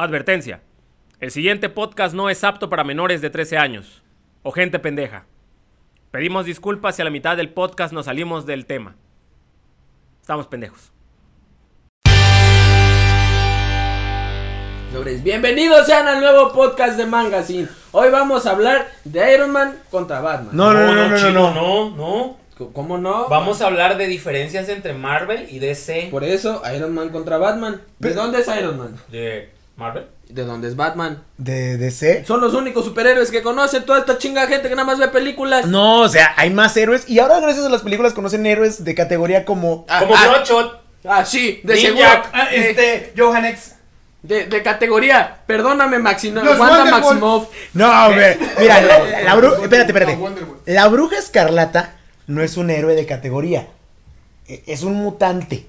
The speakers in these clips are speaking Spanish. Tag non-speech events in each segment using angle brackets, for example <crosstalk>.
Advertencia. El siguiente podcast no es apto para menores de 13 años o gente pendeja. Pedimos disculpas si a la mitad del podcast nos salimos del tema. Estamos pendejos. Sobres, Bienvenidos sean al nuevo podcast de Mangazine. Hoy vamos a hablar de Iron Man contra Batman. No, no, no, no, no, chico, no. no, no. C- ¿Cómo no? Vamos a hablar de diferencias entre Marvel y DC. Por eso, Iron Man contra Batman. ¿De dónde es Iron Man? ¿De Marvel? ¿De dónde es Batman? De DC. Son los únicos superhéroes que conocen toda esta chinga gente que nada más ve películas. No, o sea, hay más héroes. Y ahora, gracias a las películas, conocen héroes de categoría como. Ah, Como ah, Bloodshot. Ah, sí, de Ninja. seguro. Ah, Eh, este, Johannex. de, de categoría. Perdóname, Maximo. Los Wanda. Maximoff. No, hombre. Mira, la, la bruja. Espérate, espérate. Wonderwolf. La bruja escarlata no es un héroe de categoría. E- Es un mutante.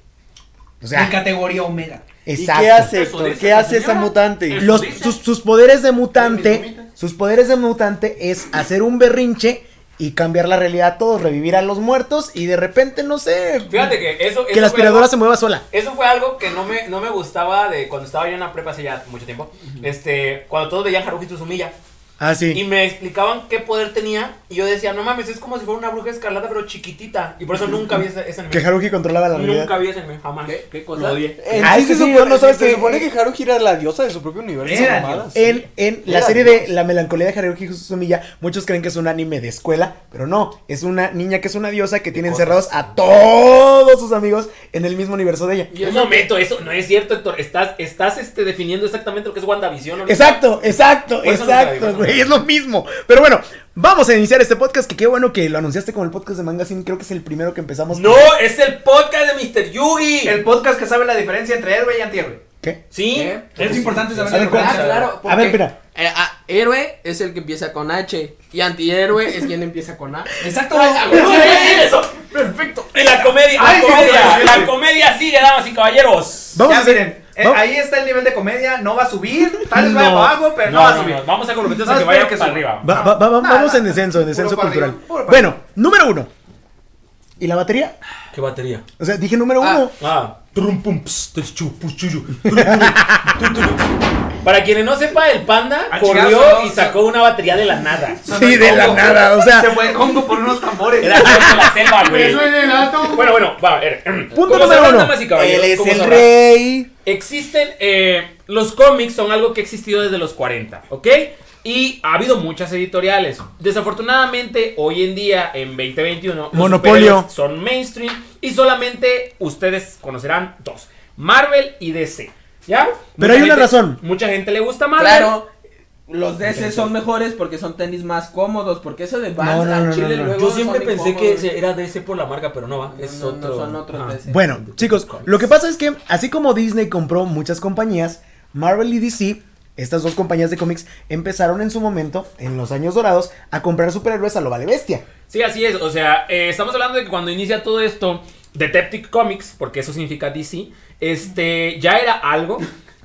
O En categoría Omega. exacto. ¿Y qué hace, Héctor? ¿Qué hace esa mutante? Los, sus, sus poderes de mutante. Sus poderes de mutante es hacer un berrinche y cambiar la realidad a todos, revivir a los muertos y de repente, no sé. Fíjate que eso. que eso la aspiradora algo- se mueva sola. Eso fue algo que no me, no me gustaba de cuando estaba yo en la prepa hace ya mucho tiempo. Este, cuando todos veían Haruhi Tsuzumiya Ah, sí. y me explicaban qué poder tenía y yo decía, no mames, es como si fuera una bruja escarlata pero chiquitita y por eso nunca vi ese, ese anime. Que Haruhi controlaba la realidad. Nunca vi ese anime, jamás. ¿Qué- qué cosa? Lo odié. En Ah, sí es que se sí, supone, no sabes se que- supone que Haruhi era la diosa de su propio universo. Era mamadas. En, en la Era serie Dios. de La melancolía de Haruhi Suzumiya, muchos creen que es un anime de escuela, pero no, es una niña que es una diosa que tiene encerrados a todos sus amigos en el mismo universo de ella. Y Un momento, eso no es cierto, Héctor. Estás, estás este, definiendo exactamente lo que es WandaVision. ahorita. Exacto, exacto, Por eso nunca exacto, güey, es lo mismo. Pero bueno, vamos a iniciar este podcast, que qué bueno que lo anunciaste como el podcast de Mangazine, creo que es el primero que empezamos. No, es el podcast de Mr. Yugi. El podcast que sabe la diferencia entre héroe y antihéroe. ¿Qué? Sí. ¿Qué? Es importante saber la ¿cuál? Ah, diferencia. claro. A ver, mira. eh, ah, héroe es el que empieza con H. Y antihéroe es quien empieza con A. Exacto. Bien, eso. Perfecto. Y la comedia, Ay, la comedia, la comedia sigue, damas y caballeros. Vamos ya a hacer- miren, eh, ahí está el nivel de comedia, no va a subir, tal vez vaya No. para abajo, pero no, No, va a subir. no, vamos a comprometernos No, a que vaya que para arriba. Va- va- va- vamos en descenso, en descenso cultural. arriba, Bueno, número uno. ¿Y la batería? ¿Qué batería? O sea, dije número Ah. uno. Ah. Para quienes no sepa, el panda Ah, corrió y sacó una batería de la nada. Sí, de la nada, o sea. Se fue el Congo por unos tambores. Era la selva, <laughs> güey. Eso en el alto. Bueno, bueno, va, a ver. <clears throat> Punto número uno. Él es el rey. Existen, eh, los cómics son algo que ha existido desde los 40, ¿ok? Y ha habido muchas editoriales. Desafortunadamente, hoy en día, en 2021, los Monopolio. son mainstream y solamente ustedes conocerán dos, Marvel y DC, ¿ya? Pero Mucha hay una gente- razón. Mucha gente le gusta Marvel. Claro. Los DC son mejores porque son tenis más cómodos. Porque eso de Vans No, no, al no, chile no, no. luego Yo siempre son pensé incómodos. que era DC por la marca, pero no va, es no, otro. no son otros Ajá. DC. Bueno, chicos, lo que pasa es que así como Disney compró muchas compañías, Marvel y DC, estas dos compañías de cómics, empezaron en su momento, en los años dorados, a comprar superhéroes a lo vale bestia. Sí, así es. O sea, eh, estamos hablando de que cuando inicia todo esto, Detective Comics, porque eso significa DC, este, ya era algo.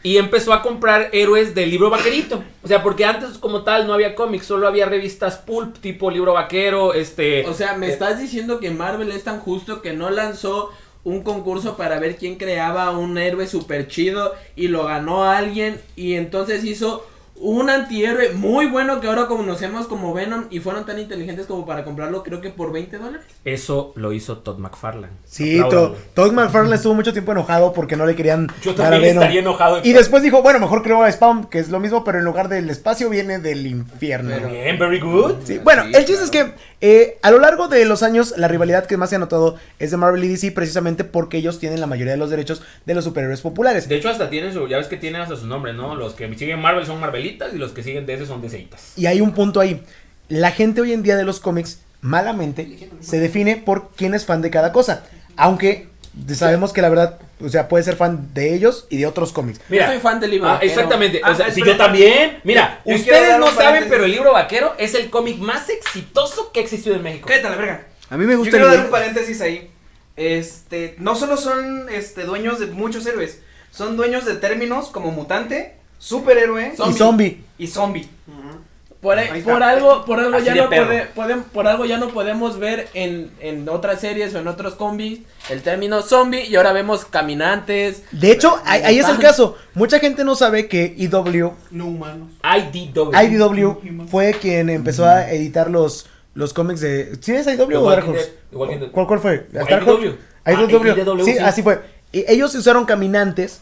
Y empezó a comprar héroes del libro vaquerito. O sea, porque antes como tal no había cómics, solo había revistas pulp, tipo libro vaquero, este... O sea, me estás diciendo que Marvel es tan justo que no lanzó un concurso para ver quién creaba un héroe super chido y lo ganó alguien y entonces hizo un antihéroe muy bueno que ahora conocemos como Venom y fueron tan inteligentes como para comprarlo creo que por 20 dólares. Eso lo hizo Todd McFarlane. Sí, To-. Todd McFarlane estuvo mucho tiempo enojado porque no le querían Yo dar a también Venom. estaría enojado. Y después dijo, bueno, mejor creo a Spawn, que es lo mismo, pero en lugar del espacio viene del infierno. Pero- Bien, very good. Sí, Bueno, Sí, el chiste claro. es que eh, a lo largo de los años la rivalidad que más se ha notado es de Marvel y DC precisamente porque ellos tienen la mayoría de los derechos de los superhéroes populares. De hecho, hasta tienen su, ya ves que tienen hasta sus nombres, ¿no? Los que siguen Marvel son Y los que siguen DC son DCitas. Y hay un punto ahí. La gente hoy en día de los cómics, malamente, se define por quién es fan de cada cosa. Aunque sabemos que la verdad, o sea, puede ser fan de ellos y de otros cómics. Yo soy fan del libro Ah, vaquero. exactamente. Ah, o sea, si yo también. Mira, yo quiero ustedes no saben, paréntesis. pero el libro vaquero es el cómic más exitoso que ha existido en México. Cállate a la verga. A mí me Yo gusta quiero el dar un paréntesis ahí. Este, no solo son este dueños de muchos héroes, son dueños de términos como mutante, superhéroe Y zombie. y zombie. Por, Ahí por algo, por algo Así ya no pode- podem- por algo ya no podemos ver en, en otras series o en otros combis el término zombie y ahora vemos caminantes. De hecho, ahí, ahí es el caso. Mucha gente no sabe que IW, No humanos. IDW. IDW fue quien empezó a editar los, los cómics de... ¿Sí es IDW The o Dark Horse? ¿Cuál, cuál fue? IDW. Ah, IDW. IDW, Sí, sí. así fue. Y ellos usaron caminantes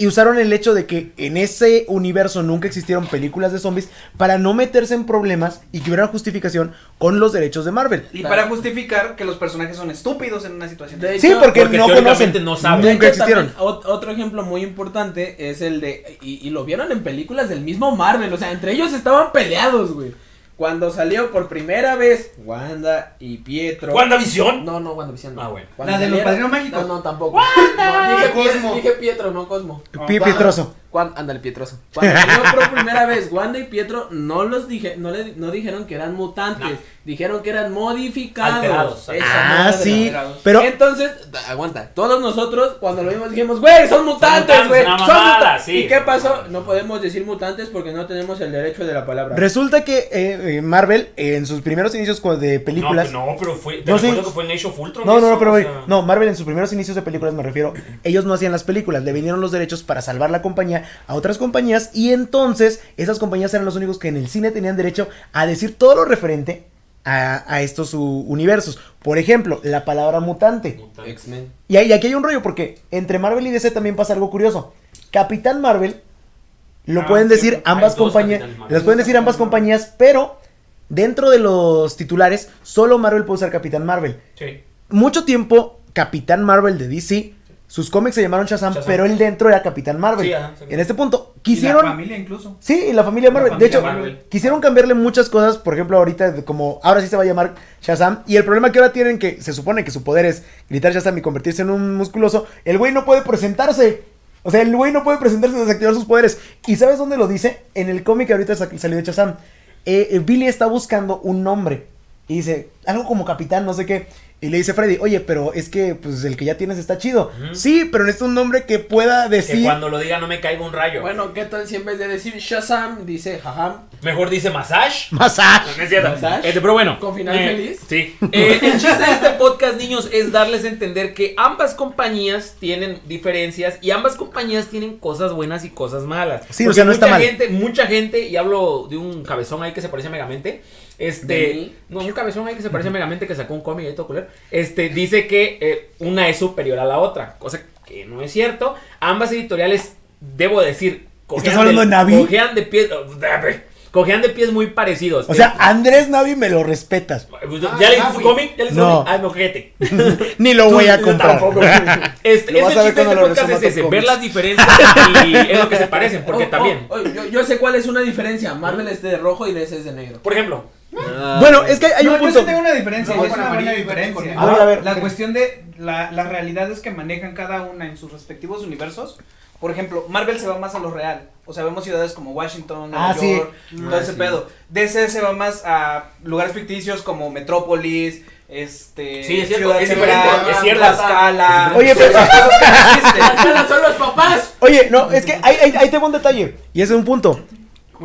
y usaron el hecho de que en ese universo nunca existieron películas de zombies para no meterse en problemas y que hubiera justificación con los derechos de Marvel. Y para justificar que los personajes son estúpidos en una situación. De Sí, hecho- porque, Porque no conocen. no saben. Nunca hecho, existieron. también, otro ejemplo muy importante es el de. Y, y lo vieron en películas del mismo Marvel. O sea, entre ellos estaban peleados, güey. Cuando salió por primera vez Wanda y Pietro. ¿WandaVision? No, no, WandaVision. no. Ah, bueno. Cuando La de los Padrinos Mágicos. No, no, tampoco. No, dije, Cosmo. dije Pietro, no Cosmo. Pi- Pietroso. Cuan- ándale, Pietroso. Cuando <laughs> por primera vez Wanda y Pietro, no los dije, no, le, no dijeron que eran mutantes, No. dijeron que eran modificados. Alterados. Esa Ah, sí. alterados. Pero Entonces, aguanta, todos nosotros cuando lo vimos dijimos, güey, son mutantes, güey. Son mutantes. sí. ¿Y qué pasó? No podemos decir mutantes porque no tenemos el derecho de la palabra. resulta que eh, eh, Marvel en sus primeros inicios de películas... No, no, pero fue. Te No, sí. que fue en Age of Ultron. No, no, eso, no, pero o sea. no, Marvel en sus primeros inicios de películas me refiero, ellos no hacían las películas, le vinieron los derechos para salvar la compañía a otras compañías y entonces esas compañías eran los únicos que en el cine tenían derecho a decir todo lo referente a, a estos universos. Por ejemplo, la palabra mutante. X-Men. Y, ahí- y aquí hay un rollo porque entre Marvel y DC también pasa algo curioso. Capitán Marvel lo Ah, pueden decir ambas compañías, las pueden decir ambas compañías, pero dentro de los titulares solo Marvel puede usar Capitán Marvel Sí. mucho tiempo Capitán Marvel de DC. Sus cómics se llamaron Shazam, Shazam. pero él dentro era Capitán Marvel. Sí, ajá, sí. en este punto, Y quisieron. la familia incluso. Sí, y la familia Marvel. de familia hecho, Marvel. quisieron cambiarle muchas cosas. Por ejemplo, ahorita, como ahora sí se va a llamar Shazam. Y el problema que ahora tienen, que se supone que su poder es gritar Shazam y convertirse en un musculoso. El güey no puede presentarse. O sea, el güey no puede presentarse y desactivar sus poderes. ¿Y sabes dónde lo dice? En el cómic que ahorita sa- salió de Shazam. Eh, eh, Billy está buscando un nombre. Y dice, algo como capitán, no sé qué. Y le dice Freddy, oye, pero es que pues el que ya tienes está chido. Sí, pero necesito un nombre que pueda Que decir. cuando lo diga no me caiga un rayo. Bueno, ¿qué tal si en vez de decir Shazam dice Jajam? Mejor dice massage. Massage. No es cierto. ¿Massage? Este, pero bueno. ¿Con final eh, feliz? Sí. <laughs> Eh, el chiste de este podcast, niños, es darles a entender que ambas compañías tienen diferencias y ambas compañías tienen cosas buenas y cosas malas. Sí, o sea, no está mucha mal. Gente, mucha gente, y hablo de un cabezón ahí que se parece a Megamente. ¿De Este, no, un cabezón ahí que se parece a Megamente que sacó un cómic ahí todo culero. Este, dice que eh, una es superior a la otra, cosa que no es cierto. Ambas editoriales, debo decir, ¿Estás hablando de Navi? cojean de pies, cojean de pies muy parecidos. O sea, Andrés Navi me lo respetas. Pues, ¿Ya le hizo su cómic? ¿Ya le hizo No. Ah, no. <laughs> Ni lo voy a comprar. tampoco. <laughs> Este, Lo es vas a ver de este podcast es ese, ver las diferencias <laughs> y es lo que se parecen, porque Oh, oh, también. oh, yo, yo sé cuál es una diferencia. Marvel es de rojo y DC es de negro. Por ejemplo, Bueno, es que hay no, un yo punto. sí tengo una diferencia, No, es una buena diferencia. A ver, a ver. La cuestión de la, las realidades que manejan cada una en sus respectivos universos. Por ejemplo, Marvel se va más a lo real. O sea, vemos ciudades como Washington, Nueva Ah, sí. York, todo Ah, ese sí. pedo. DC se va más a lugares ficticios como Metrópolis, este... Sí, es cierto, Ciudad es Central, diferente, es cierto. Tlaxcala. Oye, pero- <laughs> son los papás. Oye, no, es que ahí, ahí, ahí tengo un detalle. Y ese es un punto.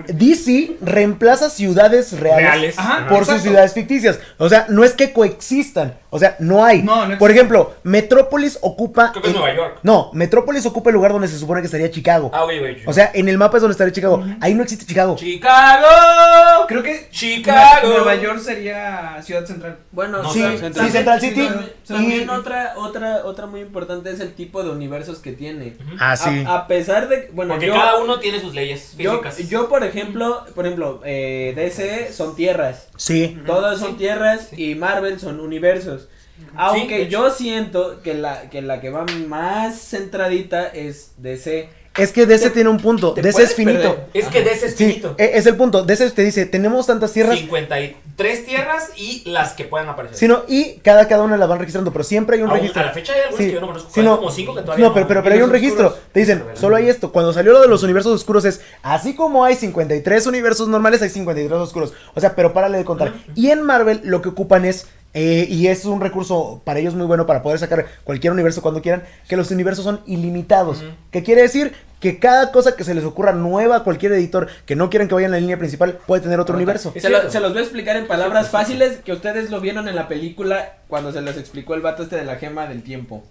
DC reemplaza ciudades reales, reales. Ajá. por sus ciudades ficticias. O sea, no es que coexistan. O sea, no hay. No, no por ejemplo, Metrópolis ocupa. Creo que es el- Nueva York. No, Metrópolis ocupa el lugar donde se supone que estaría Chicago. Ah, güey, güey. O sea, en el mapa es donde estaría Chicago. Ahí no existe Chicago. Chicago. Creo que Chicago. Nueva York sería Ciudad Central. Bueno, No, Sí, Central- sí, también- Central City. También, también Y- otra, otra, otra muy importante es el tipo de universos que tiene. Ah, sí. A, a pesar de, bueno, Porque yo, cada uno tiene sus leyes yo, físicas. yo, por ejemplo, por ejemplo, eh, DC son tierras. Sí. Todas son tierras y Marvel son universos. Aunque yo siento que la, que la que va más centradita es DC. Es que DC Te- tiene un punto. DC es finito. perder. es que ese Sí, espíritu. e- es el punto. DC te dice, tenemos tantas tierras. 53 tierras y las que puedan aparecer. Sino, y cada, cada una la van registrando, pero siempre hay un Aún- registro. A la fecha hay algunas Sí, que yo no conozco. sí, hay no, como 5 que todavía no, pero, pero, pero hay un registro. oscuros. Te dicen, solo hay esto. Cuando salió lo de los universos oscuros es, así como hay 53 universos normales, hay 53 oscuros. O sea, pero párale de contar. Y en Marvel lo que ocupan es eh, y es un recurso para ellos muy bueno para poder sacar cualquier universo cuando quieran, que los universos son ilimitados. Ujú. ¿Qué quiere decir? Que cada cosa que se les ocurra nueva a cualquier editor que no quieran que vaya en la línea principal puede tener otro universo. Es Se, lo- se los voy a explicar en palabras fáciles que ustedes lo vieron en la película cuando se les explicó el vato este de la gema del tiempo.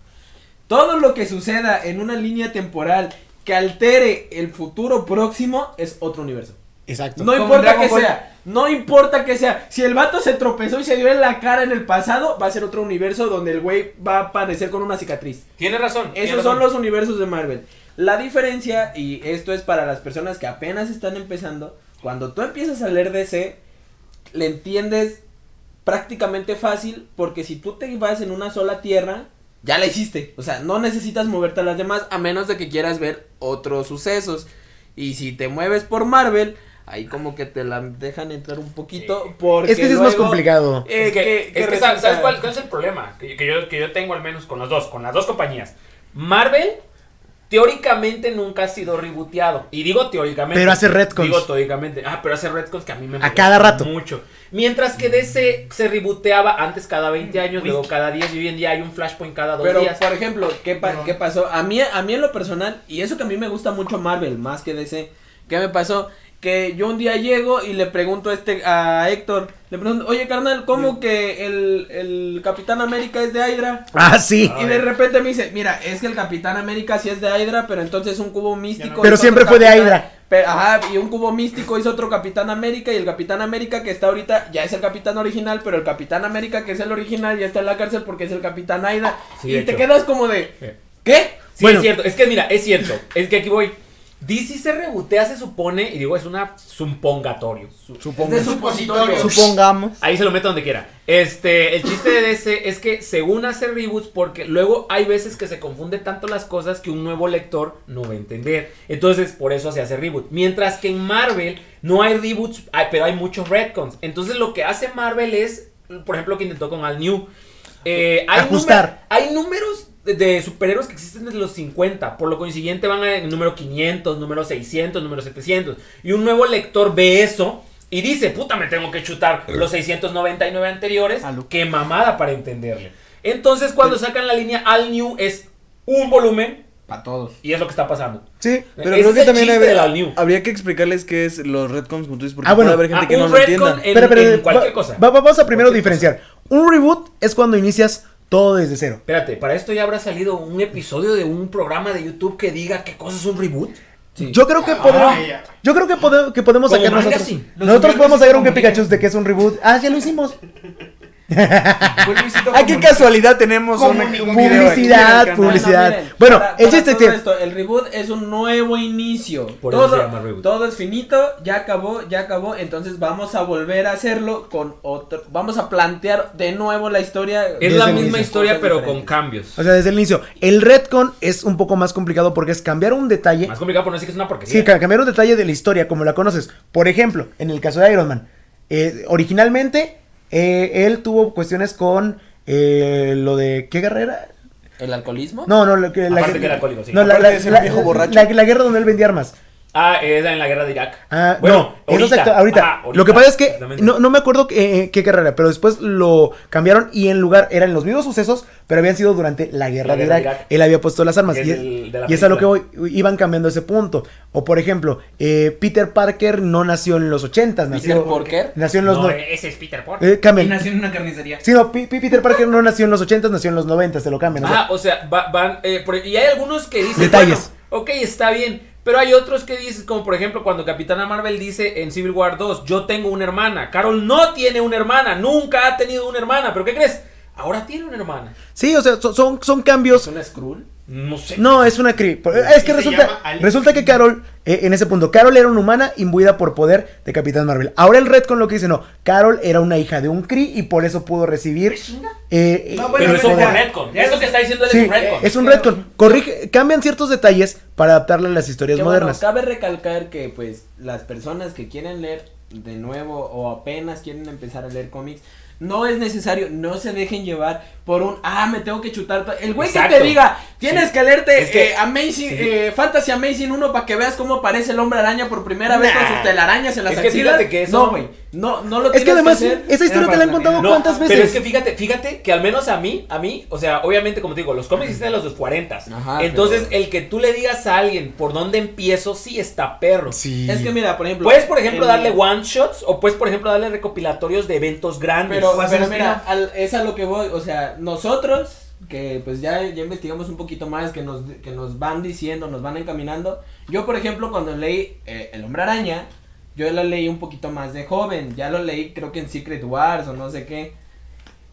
Todo lo que suceda en una línea temporal que altere el futuro próximo es otro universo. Exacto. No importa que Ball. sea, no importa que sea. Si el vato se tropezó y se dio en la cara en el pasado, va a ser otro universo donde el güey va a aparecer con una cicatriz. Tienes razón. Esos son razón. los universos de Marvel. La diferencia, y esto es para las personas que apenas están empezando, cuando tú empiezas a leer DC, le entiendes prácticamente fácil, porque si tú te vas en una sola tierra, ya la hiciste. O sea, no necesitas moverte a las demás, a menos de que quieras ver otros sucesos. Y si te mueves por Marvel, ahí como que te la dejan entrar un poquito, porque es que sí es más complicado. eh, Es que, que- es que que ¿sabes, resulta- sabes cuál, cuál es el problema? Que, que yo, que yo tengo al menos con las dos, con las dos compañías. Marvel, teóricamente nunca ha sido rebooteado. Y digo teóricamente. Pero hace retcons. Digo teóricamente. Ah, pero hace retcons que a mí me A cada rato. mucho. Mientras que DC se rebooteaba antes cada 20 años, luego cada 10 y hoy en día hay un flashpoint cada dos Pero, días. por ejemplo, ¿qué, pa- ¿qué pasó? A mí, a mí en lo personal, y eso que a mí me gusta mucho Marvel, más que DC, ¿qué me pasó? Que yo un día llego y le pregunto a, este, a Héctor, le pregunto, oye carnal, ¿cómo que el, el Capitán América es de Hydra? Ah, sí. Y de repente me dice, mira, es que el Capitán América sí es de Hydra, pero entonces un cubo místico. Pero siempre fue de Hydra. Pe- ajá, y un cubo místico hizo otro Capitán América y el Capitán América que está ahorita ya es el Capitán original, pero el Capitán América que es el original ya está en la cárcel porque es el Capitán Hydra. Sí, y te hecho. quedas como de, Sí. ¿qué? Sí, Bueno. es cierto. Es que mira, es cierto. Es que aquí voy. DC se rebotea, se supone, y digo, es una sumpongatorio. Es de supositorio. Supongamos. Ahí se lo meto donde quiera. Este, el chiste de DC es que según hace reboots, porque luego hay veces que se confunde tanto las cosas que un nuevo lector no va a entender. Entonces, por eso se hace reboot. Mientras que en Marvel no hay reboots, hay- pero hay muchos retcons. Entonces, lo que hace Marvel es, por ejemplo, que intentó con Al New. eh, hay Ajustar. número- hay números de, superhéroes que existen desde los 50. Por lo consiguiente van en el número 500, número 600, número 700. Y un nuevo lector ve eso y dice, puta, me tengo que chutar los 699 anteriores. Qué mamada para entenderle. Entonces, cuando sacan la línea All New es un volumen Para todos. y es lo que está pasando. Sí. Pero Ese creo que también habría, habría que explicarles qué es los retcons como tú dices, porque Ah, bueno. puede haber gente Ah, que no lo entienda. en, espera, en cualquier va- cosa. va- vamos a primero diferenciar. Un reboot es cuando inicias todo desde cero. Espérate, para esto ya habrá salido un episodio de un programa de YouTube que diga qué cosa es un reboot. Sí. Yo creo que podemos, yo creo que, pode- que podemos Como sacar manga, nosotros. sí. Nosotros podemos sacar un que Pikachu de que es un reboot. Ah, ya lo hicimos. <laughs> Ah, qué casualidad tenemos una- un Publicidad, canal. publicidad. miren, Bueno, para- el para chiste todo que- esto, el reboot es un nuevo inicio. Por eso todo, se llama reboot. todo es finito, ya acabó, ya acabó. Entonces vamos a volver a hacerlo con otro. Vamos a plantear de nuevo la historia. Es Desde la misma inicio, historia, cosas pero con cambios. O sea, desde el inicio. El retcon es un poco más complicado porque es cambiar un detalle. Más complicado por no decir que es una porquería. Sí, ca- cambiar un detalle de la historia como la conoces. Por ejemplo, en el caso de Iron Man, eh, originalmente eh, él tuvo cuestiones con eh, lo de ¿qué guerra era? ¿El alcoholismo? No, no, lo que la, Aparte que era alcohólico, sí. no, la, la- la- viejo borracho. la- la guerra donde él vendía armas. Ah, es en la guerra de Irak. Ah, Bueno, no, ahorita. exacto, ahorita. Ajá, ahorita, Lo que pasa es que no, no me acuerdo qué, eh, qué guerra era, pero después lo cambiaron y en lugar eran los mismos sucesos, pero habían sido durante la guerra, La de, guerra Irak. de Irak. Él había puesto las armas y, es del- de la y es a lo que voy, iban cambiando ese punto. O por ejemplo, eh, Peter Parker no nació en los 80 ¿Peter nació, Parker? nació en los No, no- ese es Peter Parker. eh, Y nació en una carnicería. Sí, no, P- P- Peter Parker no nació en los 80 nació en los 90 se lo cambian. o sea, Ah, o sea, va- van. eh, por- y hay algunos que dicen. Detalles. bueno, ok, está bien. Pero hay otros que dicen, como por ejemplo, cuando Capitana Marvel dice en Civil War 2, yo tengo una hermana. Carol no tiene una hermana, nunca ha tenido una hermana. ¿Pero qué crees? Ahora tiene una hermana. sí, o sea, son, son, son cambios. ¿Es una Skrull? No sé. No, es una Kree. Por- Es que resulta, resulta que Carol, eh, en ese punto, Carol era una humana imbuida por poder de Capitán Marvel. Ahora el Red con lo que dice, no, Carol era una hija de un Kree y por eso pudo recibir... eh, No, eh, bueno, Pero eso Redcon. Eso que está diciendo él Sí, es un Redcon. es un retcon. Corrige, cambian ciertos detalles para adaptarle a las historias Que bueno, modernas. cabe recalcar que pues las personas que quieren leer de nuevo o apenas quieren empezar a leer cómics, No es necesario, no se dejen llevar por un, ah, me tengo que chutar. to-". El güey que te diga, tienes que leerte Es que- eh, Amazing, sí. eh, Fantasy Amazing 1 para que veas cómo aparece el hombre araña por primera vez con sus telarañas en las Es que axilas. fíjate que eso- No, güey, no, no lo Es que además, hacer. esa historia te la han contado No, cuántas veces. Pero es que fíjate, fíjate que al menos a mí, a mí, o sea, obviamente como te digo, los cómics existen de los 40. Ajá, Entonces, pero- el que tú le digas a alguien por dónde empiezo, sí está perro. Sí. Es que mira, por ejemplo. Puedes, por ejemplo, el- darle one shots o puedes, por ejemplo, darle recopilatorios de eventos grandes. Pero, Pues, pero mira, al- es a lo que voy, o sea, nosotros, que pues ya, ya investigamos un poquito más, que nos, que nos van diciendo, nos van encaminando. Yo, por ejemplo, cuando leí eh, El Hombre Araña, yo lo leí un poquito más de joven, ya lo leí creo que en Secret Wars o no sé qué.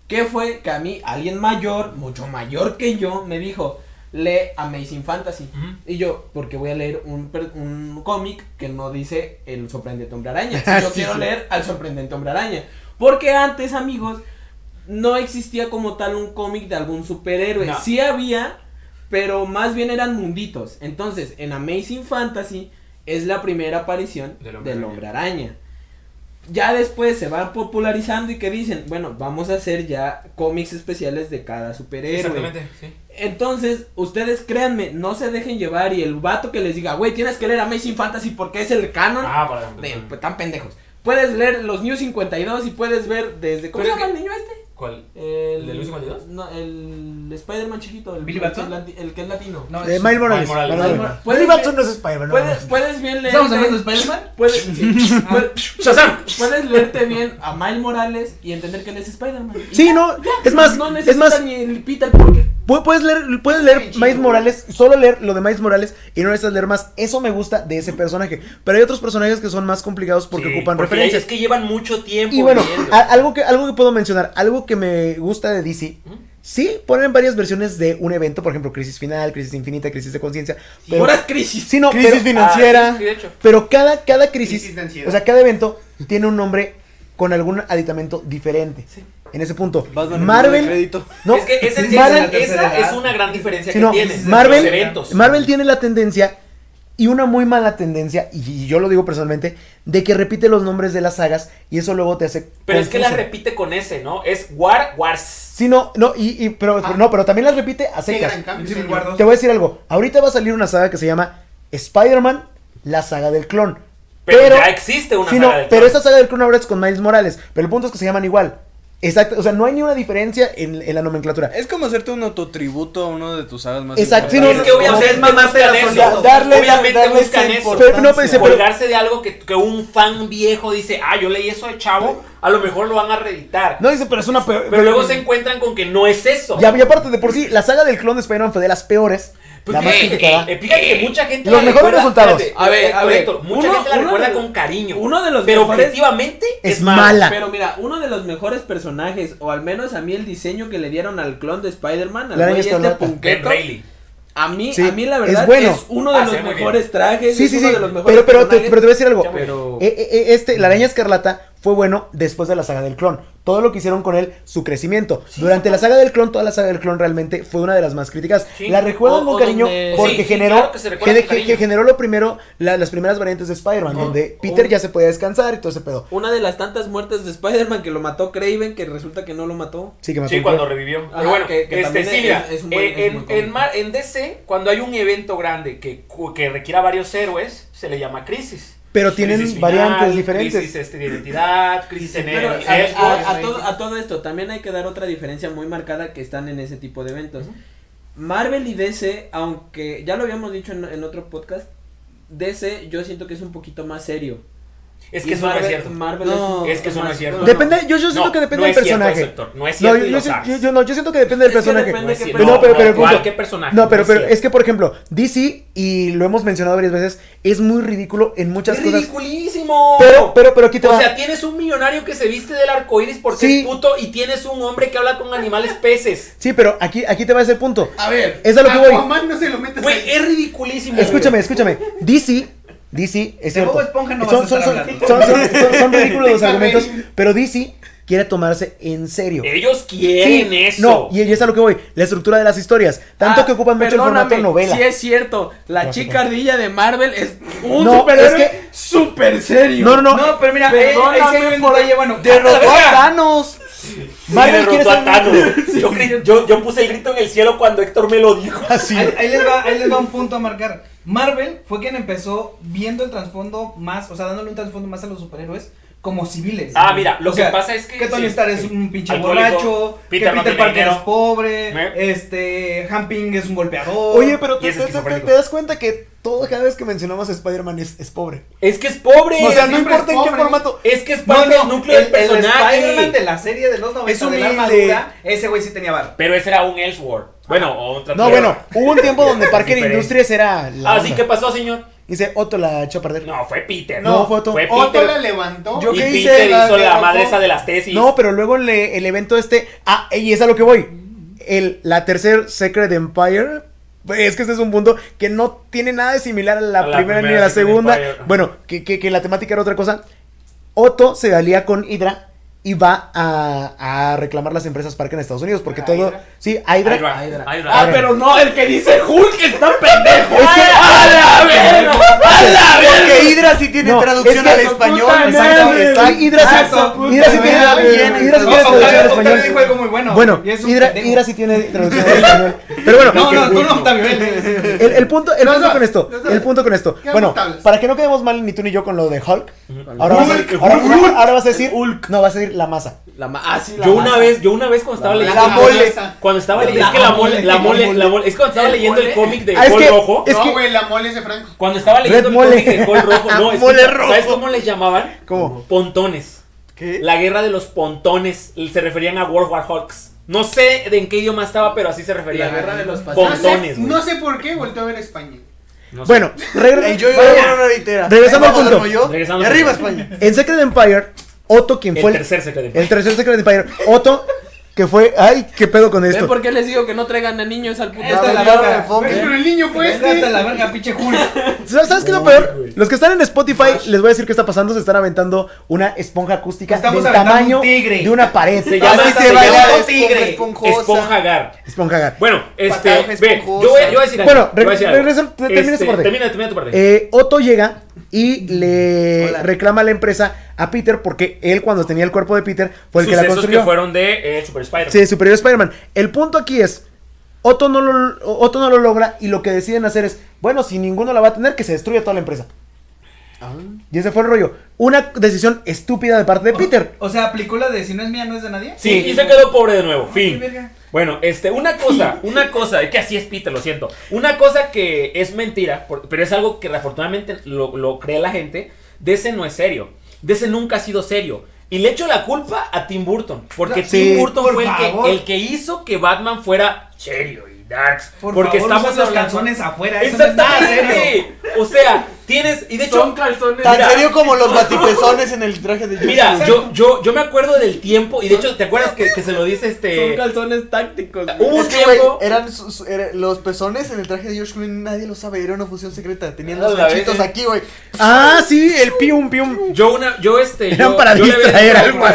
¿Qué fue? Que a mí alguien mayor, mucho mayor que yo, me dijo, lee Amazing Fantasy. Ujú. Y yo, porque voy a leer un, un cómic que no dice el sorprendente hombre araña. <laughs> Yo sí, quiero sí. leer al sorprendente hombre araña. Porque antes, amigos, no existía como tal un cómic de algún superhéroe. No. Sí había, pero más bien eran munditos. Entonces, en Amazing Fantasy es la primera aparición Del del Hombre Araña. Ya después se van popularizando y que dicen, bueno, vamos a hacer ya cómics especiales de cada superhéroe. Exactamente, sí. Entonces, ustedes créanme, no se dejen llevar y el vato que les diga, güey, tienes que leer Amazing Fantasy porque es el canon, Ah, para ejemplo. de, pues, tan pendejos. Puedes leer los New 52 y puedes ver desde, ¿cómo se es llama el niño este? ¿Cuál? El, ¿El de New 52? No, el Spider-Man chiquito, el, ¿Billy el que Batson? es el que es latino. No, Eh, es- Miles Morales. Miles Morales. Billy Batson no es Spider-Man. no, Puedes, puedes bien leer. ¿Estamos hablando de Spider-Man? <laughs> Puedes, sí, <laughs> puedes, leerte bien a Miles Morales y entender que él es Spider-Man. Sí, ya, no, ya, es más, no es necesitas más- ni el Peter porque Pu- Puedes leer, puedes leer Miles Morales, solo leer lo de Miles Morales y no necesitas leer más. Eso me gusta de ese personaje. Pero hay otros personajes que son más complicados porque Sí, ocupan porque referencias. Es que llevan mucho tiempo. Y bueno, a- algo que, algo que puedo mencionar, algo que me gusta de DC. ¿Mm? Sí, ponen varias versiones de un evento, por ejemplo, Crisis Final, Crisis Infinita, Crisis de Conciencia. Pero, puras crisis. sí, no, Crisis pero, financiera. Ah, sí, sí, de hecho. pero cada, cada crisis, Crisis o sea, cada evento tiene un nombre con algún aditamento diferente. En ese punto, Marvel, no, es que esa, Crisis Marvel- esa- esa es una gran diferencia Sí, que no, tiene. Marvel- eventos. Marvel tiene la tendencia y una muy mala tendencia, y, yo lo digo personalmente, de que repite los nombres de las sagas y eso luego te hace. Pero es que la confuso. repite con ese, ¿no? Es War Wars. Sí, no, no, y, y- pero, pero no, pero también las repite a secas. Te voy a decir algo. Ahorita va a salir una saga que se llama Spider-Man, la saga del clon. Pero, ya existe una sí, saga no, del pero clon. esa saga del clon ahora es con Miles Morales. Pero el punto es que se llaman igual. Exacto, o sea, no hay ni una diferencia en, en la nomenclatura. Es como hacerte un autotributo a uno de tus sagas más Exacto, no, es que obviamente es eso. soledad, darle- obviamente darle buscan eso. Pero no, pero colgarse de algo que, que un fan viejo dice, ah, yo leí eso de chavo, a lo mejor lo van a reeditar. No dice, pero es una peor. pero luego se encuentran con que no es eso. Ya, y aparte de por sí, la saga del clon de Spider-Man fue de las peores. Pues, la más eh, criticada. eh, fíjate que mucha gente Los la mejores recuerda- resultados. espérate, A ver, a ver, Héctor, mucha uno- gente la recuerda de- con cariño. uno de los pero mejores- objetivamente Es es, mala. mala. Pero mira, uno de los mejores personajes, o al menos a mí el diseño que le dieron al clon de Spider-Man, al La güey araña este punqueto, Reilly. a mí, Sí, a mí la es verdad es, bueno. uno de Ah, los mejores trajes, Sí, es sí, uno sí. de los mejores Pero, pero, te, pero te voy a decir algo. Pero- Eh, eh, eh, este, la araña escarlata fue bueno después de la saga del clon. Todo lo que hicieron con él, su crecimiento. Durante la saga del clon, toda la saga del clon realmente fue una de las más críticas. Sí. La recuerdan O- con cariño donde- porque Sí, sí, generó, claro que se recuerda que, con que- cariño. que generó lo primero, la- las primeras variantes de Spider-Man, donde Peter Un- ya se podía descansar y todo ese pedo. Una de las tantas muertes de Spider-Man que lo mató Craven, que resulta que no lo mató. Sí, que mató Sí, cuando revivió. Ajá, Pero bueno, que- que este, es- buen- eh, en, DC, cuando hay un evento grande que, cu- que requiera varios héroes, se le llama crisis. Pero tienen Crisis variantes final, diferentes. Crisis este, de identidad, crisis en Pero el a, sesgo. a- a todo, a todo esto, también hay que dar otra diferencia muy marcada que están en ese tipo de eventos. Marvel y DC, aunque ya lo habíamos dicho en, en otro podcast, DC yo siento que es un poquito más serio. Es que eso no es Marvel- cierto. Marvel No, es que eso no es cierto. no, Depende, yo, yo siento No, que depende no del cierto personaje. no es No, cierto yo, y yo yo- yo no, yo siento que depende del Es personaje. depende No. Pero no, pero, ¿Qué personaje? No, pero, es pero es que, por ejemplo, DC, y lo hemos mencionado varias veces, es muy ridículo en muchas ¡Es cosas. ridiculísimo! Pero, pero, pero aquí te o va. sea, tienes un millonario que se viste del arco iris porque Sí. es puto y tienes un hombre que habla con animales peces. Sí, pero aquí, aquí te va ese punto. A ver. Es a lo que voy. No se lo metes Güey, es ridiculísimo. Escúchame, escúchame. DC, DC, es cierto. No son, son, ridículos los <laughs> argumentos, pero DC quiere tomarse en serio. Ellos quieren Sí, eso. No, y, es a lo que voy. La estructura de las historias. Tanto Ah, que ocupan mucho el formato novela. Sí es cierto, la No, chica ardilla de Marvel es un No, superhéroe es que- super serio. No, no, no. No, pero mira, eh, ahí Perdóname <laughs> un por- detalle bueno. Derrotó a Thanos. Marvel quiere ser a Thanos. Yo, yo, yo puse el grito en el cielo cuando Héctor me lo dijo. así. Ahí, ahí les va, ahí les va un punto a marcar. Marvel fue quien empezó viendo el trasfondo más, o sea, dándole un trasfondo más a los superhéroes como civiles. Ah, mira, lo O que sea, pasa es que. Que Tony sí, Stark es sí. un pinche Alcohólico, borracho, Peter que no Peter Parker dinero. es pobre, ¿Eh? este, Hamping es un golpeador. Oye, pero te, es te- te- esquizofrénico. te das cuenta que todo, cada vez que mencionamos a Spider-Man es, es pobre. Es que es pobre. O sea, no importa en qué formato. es que es no, parte no, del núcleo el, del personaje. el Spider-Man de la serie de los 90 Es de la humilde. armadura, ese güey sí tenía bar. Pero ese era un Ellsworth. Bueno, o otra No, bueno, hubo un tiempo <laughs> donde Parker. Industries era la Así onda. que pasó, señor. Dice, Otto la echó a perder. No, fue Peter. No, fue Otto. Fue Otto Peter. la levantó. Yo y qué Peter la hizo la derrotó. madre esa de las tesis. No, pero luego le- el evento este. Ah, y es a lo que voy. El, la tercer Secret Empire. Es que este es un punto que no tiene nada de similar a la, A la primera, ni a la segunda. Empire. Bueno, que, que- que la temática era otra cosa. Otto se alía con Hydra y va a, a reclamar las empresas Parker en Estados Unidos. Porque ¿A todo. Hydra? Sí, a Hydra. Hydra. Hydra. Hydra. Ah, pero no, el que dice Hulk está pendejo. Es que- ¡A la verga! ¡A la verga! Porque Hydra sí tiene No, traducción es que- al español. Exacto, exacto. Sí, Hydra sí- Hydra sí tiene- Hydra sí tiene traducción al español. Octavio dijo algo muy bueno. Bueno, Hydra. Hydra sí tiene traducción al español. Pero bueno, No, no, tú no, Octavio. El, el punto, el punto con esto, el punto con esto. Bueno, para que no quedemos mal ni tú ni yo con lo de Hulk, ahora, vas a, ahora, ahora vas a decir Hulk. No, vas a decir la masa. La ma- ah, sí, la Yo una vez, yo una vez cuando estaba La leyendo. La mole. Cuando estaba leyendo. Es que la mole, la mole, la mole. Es cuando estaba El leyendo el cómic de Ah, es Col que- Rojo. es no, que- güey, la mole es de Franco. Cuando estaba leyendo Red el cómic de Col Rojo. <laughs> No, es ¿Sabes cómo les llamaban? ¿Cómo? Pontones. ¿Qué? La guerra de los pontones. Se referían a World War Hulks. No sé de en qué idioma estaba, pero así se refería. La guerra de los. Pontones, no sé por qué volteó a ver España. No sé. Bueno, regre- yo iba vaya. a dar una litera. Regresando al punto. Regresando Y al arriba punto. España. en Secret Empire, Otto, quien el fue el, tercer secreto. el tercer Secret Empire, Otto, que fue, ay, qué pedo con ¿Ven esto. por qué les digo que no traigan a niños al puto Esta es la verga. pero el niño fue a este. la verga, pinche Hulk. <laughs> ¿Sabes sabes qué es lo peor? Los que están en Spotify, les voy a decir qué está pasando. Se están aventando una esponja acústica Estamos del aventando tamaño un tigre. de una pared. Se llama- Así se baila tigre. tigre. Esponjosa. Esponja Gar. Esponja. Bueno, este, ve, yo esponjosa. voy, a- yo voy a decir algo. Bueno, regresa- te- termina tu parte. Termina, termina tu parte. Eh, Otto llega y le Hola. reclama a la empresa a Peter porque él cuando tenía el cuerpo de Peter fue el que la construyó. que fueron de eh, Super Spider-Man. Sí, Superior Spider-Man. El punto aquí es, Otto no, lo, Otto no lo logra y lo que deciden hacer es, bueno, si ninguno la va a tener, que se destruya toda la empresa. Y ese fue el rollo. Una decisión estúpida de parte de Peter. O sea, aplicó la de si no es mía, no es de nadie. Sí, y se quedó pobre de nuevo. Qué Fin. verga. Bueno, este, una cosa, <laughs> una cosa, es que así es Peter, lo siento. Una cosa que es mentira, por- pero es algo que afortunadamente lo, lo cree la gente, de ese no es serio. De ese nunca ha sido serio. Y le echo la culpa a Tim Burton. Porque Sí, Tim Burton por fue el que, el que hizo que Batman fuera serio y darks. Por porque favor, estamos los hablando- calzones afuera. Eso no es nada serio. Exactamente. O sea, tienes. Y de hecho. Son calzones. Tan Mira. serio como los <laughs> batipezones en el traje de Joker. Mira, yo, yo, yo me acuerdo del tiempo. Y de hecho, ¿te acuerdas que, que se lo dice Son este. calzones tácticos. Hubo un Es que, güey, tiempo. eran sus- sus- era- los pezones en el traje de George Clooney, nadie lo sabe, era una fusión secreta. Tenían A los ganchitos aquí, güey. Ah, sí, el pium pium. Yo una, yo este, Eran yo, para yo distraer algo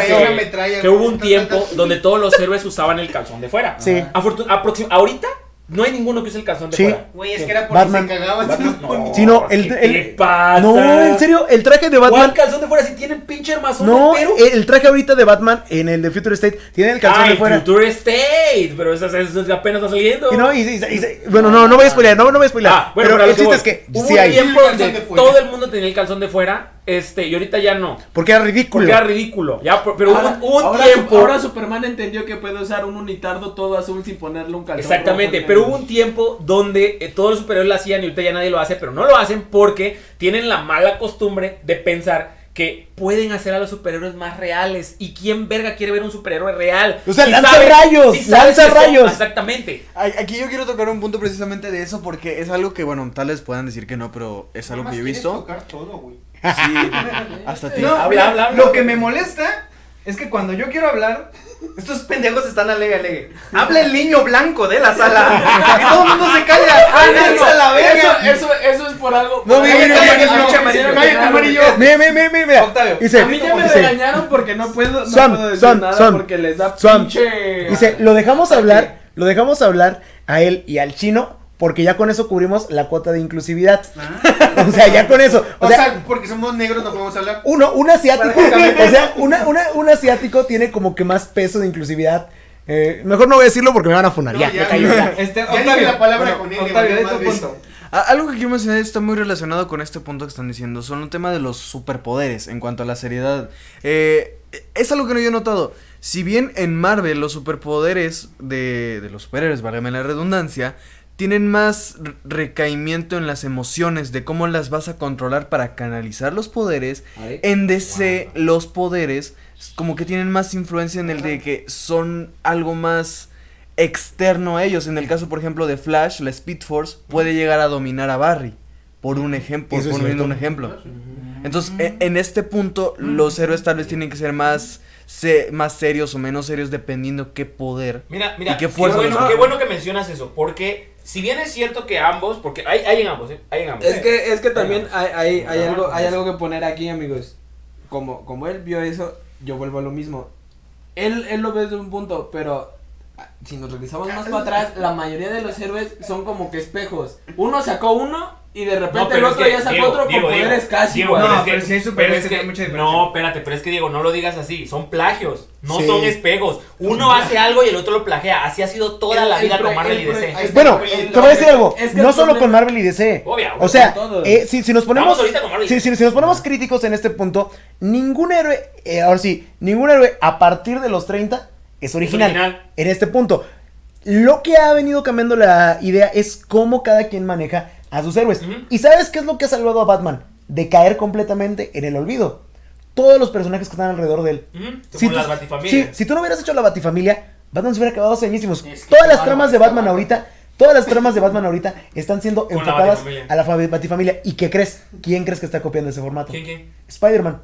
que- hubo un tiempo donde todos los héroes usaban el calzón de fuera. Sí. Afortun- aproxim- ahorita no hay ninguno que use el calzón de Sí. fuera. Güey, es que era porque Batman. se cagaban. Batman, No. Sí, no, el, ¿qué el- te pasa? No, en serio, el traje de ¿Cuál Batman. calzón de fuera si tienen pinche armazón No, entero? el traje ahorita de Batman en el de Future State tiene el calzón Ah, de el fuera. Future State, pero eso, eso- eso apenas está saliendo. Y no, y, y- y- bueno, no, no voy a spoilear, no, no voy a spoilear. Ah, bueno, pero pero el chiste voy. es que hubo sí un hay. tiempo donde calzón de fuera. todo el mundo tenía el calzón de fuera, este, y ahorita ya no. Porque era ridículo. Porque era ridículo. Ya, pero hubo Ahora, un- hubo un ahora tiempo. Su- ahora Superman entendió que puede usar un unitardo todo azul sin ponerle un calzón. Exactamente, rojo pero hubo un tiempo donde eh, todos los superiores lo hacían y ahorita ya nadie lo hace, pero no lo hacen porque tienen la mala costumbre de pensar que pueden hacer a los superhéroes más reales. ¿Y quién verga quiere ver un superhéroe real? O sea, Si lanza sabes- rayos, si lanza son- rayos. Exactamente. Aquí yo quiero tocar un punto precisamente de eso porque es algo que, bueno, tal vez puedan decir que no, pero es algo que yo he visto. tocar todo, güey. Sí, <laughs> hasta ti. No, habla, habla. Lo que me molesta es que cuando yo quiero hablar, estos pendejos están alegue, alegue. Habla el niño blanco de la sala. Y todo el mundo se calla. <laughs> Ah, ¡Ay, no, a la verga! Eso, eso, eso es por algo. No, mira, mira, mira, Cállate, no, amarillo. Mira, mira, mira, mira. Octavio, Dice, A mí ya me dice, regañaron porque no puedo, no Son, puedo decir son, nada son. porque les da pinche. Dice, lo dejamos hablar, lo dejamos hablar a él y al chino porque ya con eso cubrimos la cuota de inclusividad. <laughs> O sea, ya con eso. O, sea, porque somos negros no podemos hablar. uno, un asiático, o sea, una, una- un asiático tiene como que más peso de inclusividad. Eh, mejor no voy a decirlo porque me van a funar. No, ya, ya, me ya. Este, Ya dije Octavio, la palabra bueno, con él, Octavio, de tu punto. Algo que quiero mencionar está muy relacionado con este punto que están diciendo. Son un tema de los superpoderes en cuanto a la seriedad. Eh, es algo que no yo he notado. Si bien en Marvel los superpoderes de, de los superhéroes, válgame la redundancia, tienen más re- recaimiento en las emociones de cómo las vas a controlar para canalizar los poderes. Ahí. En DC los poderes como que tienen más influencia en el de que son algo más externo a ellos. En el caso, por ejemplo, de Flash, la Speed Force puede llegar a dominar a Barry. Por un ejemplo, por poniendo un ejemplo. Entonces, e- en este punto, los héroes tal vez tienen que ser más, se- más serios o menos serios dependiendo qué poder. Mira, mira, ¿Y qué qué, fuerza bueno, qué bueno que mencionas eso, porque si bien es cierto que ambos, porque hay, hay en ambos, ¿eh? hay en ambos. Es que, es que también hay, hay, hay algo, hay algo que poner aquí, amigos. Como, como él vio eso, yo vuelvo a lo mismo. Él, él lo ve desde un punto, pero ah, si nos regresamos más para atrás, la mayoría de los héroes son como que espejos. Uno sacó uno y de repente No, el pero es otro que, ya sacó Diego, otro con poderes casi Diego. No, es que- pero es que mucha diferencia. No, espérate, pero es que Diego, no lo digas así, son plagios, no Sí. son espejos. Uno hace algo y el otro lo plagia, así ha sido toda El- la vida con Marvel el y DC. es- Bueno, el- te voy a decir algo. es que no solo con Marvel y DC. Obvio, O sea, eh, si, si nos ponemos. Vamos ahorita con Marvel. Si, si- si nos ponemos críticos en este punto, ningún héroe, eh, ahora sí, ningún héroe a partir de los 30 es original. original. En este punto. Lo que ha venido cambiando la idea es cómo cada quien maneja a sus héroes. ¿Y sabes qué es lo que ha salvado a Batman? De caer completamente en el olvido. Todos los personajes que están alrededor de él. Ujú, Si como tú, las batifamilias. sí, si tú no hubieras hecho la batifamilia, Batman se hubiera acabado hace añísimos. Es que Todas las tramas de Batman ahorita, todas las tramas de Batman ahorita están siendo la enfocadas a la fa- batifamilia. ¿Y qué crees? ¿Quién crees que está copiando ese formato? ¿Quién, quién? Spider-Man.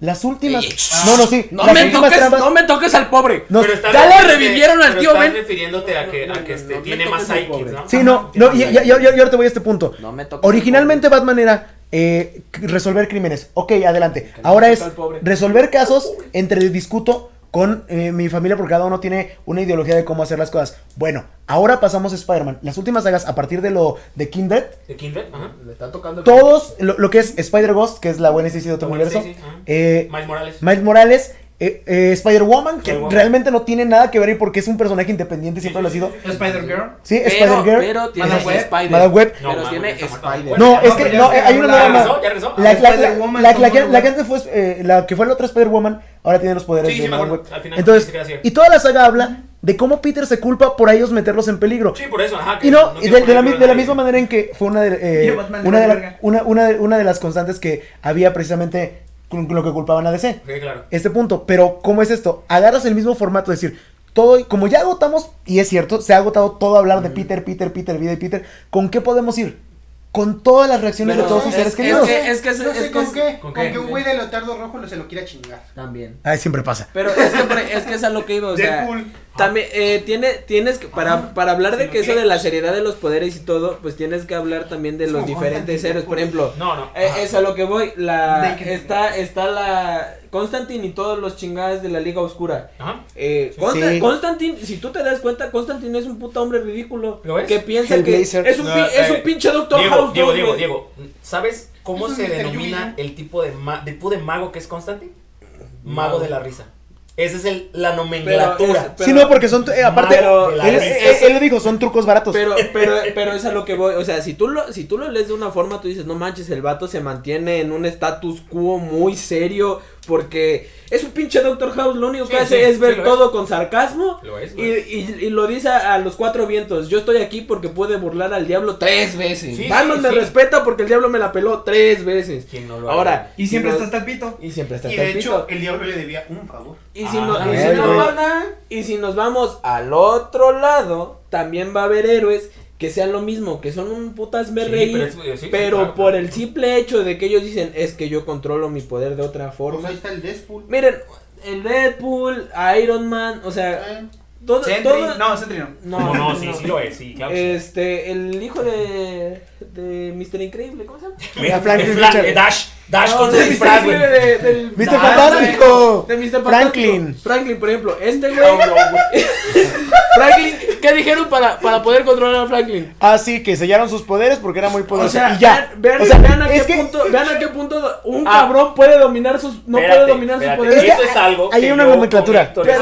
Las últimas. No, no, sí. No las me, toques, tramas- no me toques al pobre. no, Pero ya le refiriéndote- revivieron al tío estás Ben. refiriéndose a que, No, a que este, tiene toques más al sidekicks, pobre. ¿no? Sí, no, no, y- yo, yo, yo ahorita voy a este punto. No me toques al Originalmente Batman era eh, resolver crímenes. Ok, adelante. Ahora es resolver casos entre discuto con eh, mi familia porque cada uno tiene una ideología de cómo hacer las cosas. Bueno, ahora pasamos a Spider-Man. Las últimas sagas, a partir de lo de Kindred, ¿De Kindred? Ajá. Le está tocando todos, lo, lo que es Spider-Ghost, que es la buena de otro universo, Stacy, ajá. eh, Miles Morales. Miles Morales, eh, eh, Spider-Woman, que realmente no tiene nada que ver ahí porque es un personaje independiente, siempre lo ha sido. Spider-Girl. Sí, Spider-Girl, pero tiene Madame Web. Spider. Madame Web. No, pero tiene. Spider. No, es no, que no, eh, hay una nueva ¿Ya más. regresó? ¿Ya regresó? La, que, Wonder la que Woman. antes fue, eh, la que fue la otra Spider-Woman, ahora tiene los poderes Sí, de sí, me Madame. Web. Al final Entonces, y toda la saga habla de cómo Peter se culpa por a ellos meterlos en peligro. Sí, por eso, ajá. que Y no, y quiero de, de la, de misma manera en que fue una de, eh, Y una, de la- una, una de, una de las constantes que había precisamente lo que culpaban a DC. Ok, claro. Este punto. Pero, ¿cómo es esto? Agarras el mismo formato, es decir, todo, como ya agotamos, y es cierto, se ha agotado todo hablar de Peter, Peter, Peter, vida y Peter, ¿con qué podemos ir? Con todas las reacciones Pero de todos sus es- seres es queridos. que- es que es- No sé es que con es- qué. ¿con Con qué? que un güey de lotardo rojo se lo quiera chingar. También. Ay, siempre pasa. Pero es que, por- es que es a lo que iba, o sea, Deadpool. También eh, tiene, tienes que, para, para hablar de que eso de la seriedad de los poderes y todo, pues tienes que hablar también de los diferentes héroes, por ejemplo, No, no. eh, es a lo que voy, la, está, está la Constantine y todos los chingadas de la Liga Oscura. Ajá. Eh, Consta- Sí. Constantine, si tú te das cuenta, Constantine es un puto hombre ridículo. ¿Lo es? Que piensa que es un, No, pi- es eh, un pinche Doctor Diego, House. Diego, Diego. Diego, ¿sabes cómo se denomina el tipo de, ma- de de mago que es Constantine? Mago de la risa. Esa es el, la Pero nomenclatura. es- pero- sí, no, porque son, eh, aparte, Pero- él, la él- risa. él lo dijo, son trucos baratos. Pero, <laughs> pero, pero es a lo que voy, o sea, si tú lo, si tú lo lees de una forma, tú dices, no manches, el vato se mantiene en un status quo muy serio, porque es un pinche Doctor House, lo único Sí, que hace sí, es ver sí todo con sarcasmo, Lo es, y, lo es. y, y lo dice a, a los cuatro vientos, yo estoy aquí porque pude burlar al diablo tres veces, Sí, Batman sí, me sí. respeta porque el diablo me la peló tres veces, ¿Quién no lo ahora, Y siempre si está hasta el pito. y siempre está Y hasta de el hecho, el diablo le debía un favor. Y si, Ah, no- y si y si nos vamos al otro lado, también va a haber héroes que sean lo mismo, que son un putas me Sí, reír, pero es- sí, sí, pero claro, por claro. el simple hecho de que ellos dicen es que yo controlo mi poder de otra Pues forma. ahí está el Deadpool. Miren, el Deadpool, Iron Man, o sea, Eh, todo, Sentry. todo- No, Sentry no. No, no, sí, sí lo es, sí, claro. Este, el hijo de, de Mr. Increíble, ¿cómo se llama? <laughs> Mira, Franklin El Fla- Richard. eh, Dash. Dash No, con su de disfraz, Mr. güey. de- del- Mr. Dash, Fantástico. güey. De Mr. Franklin. Fantástico. Franklin, por ejemplo, este güey. <laughs> Franklin, ¿qué dijeron para, para poder controlar a Franklin? Ah, sí, que sellaron sus poderes porque era muy O poderoso. sea, y ya. vean, vean- o sea, vean a qué que punto, vean a qué punto un Ah. cabrón puede dominar sus, no Espérate, puede dominar espérate. sus poderes. Eso es algo hay una nomenclatura. Pero,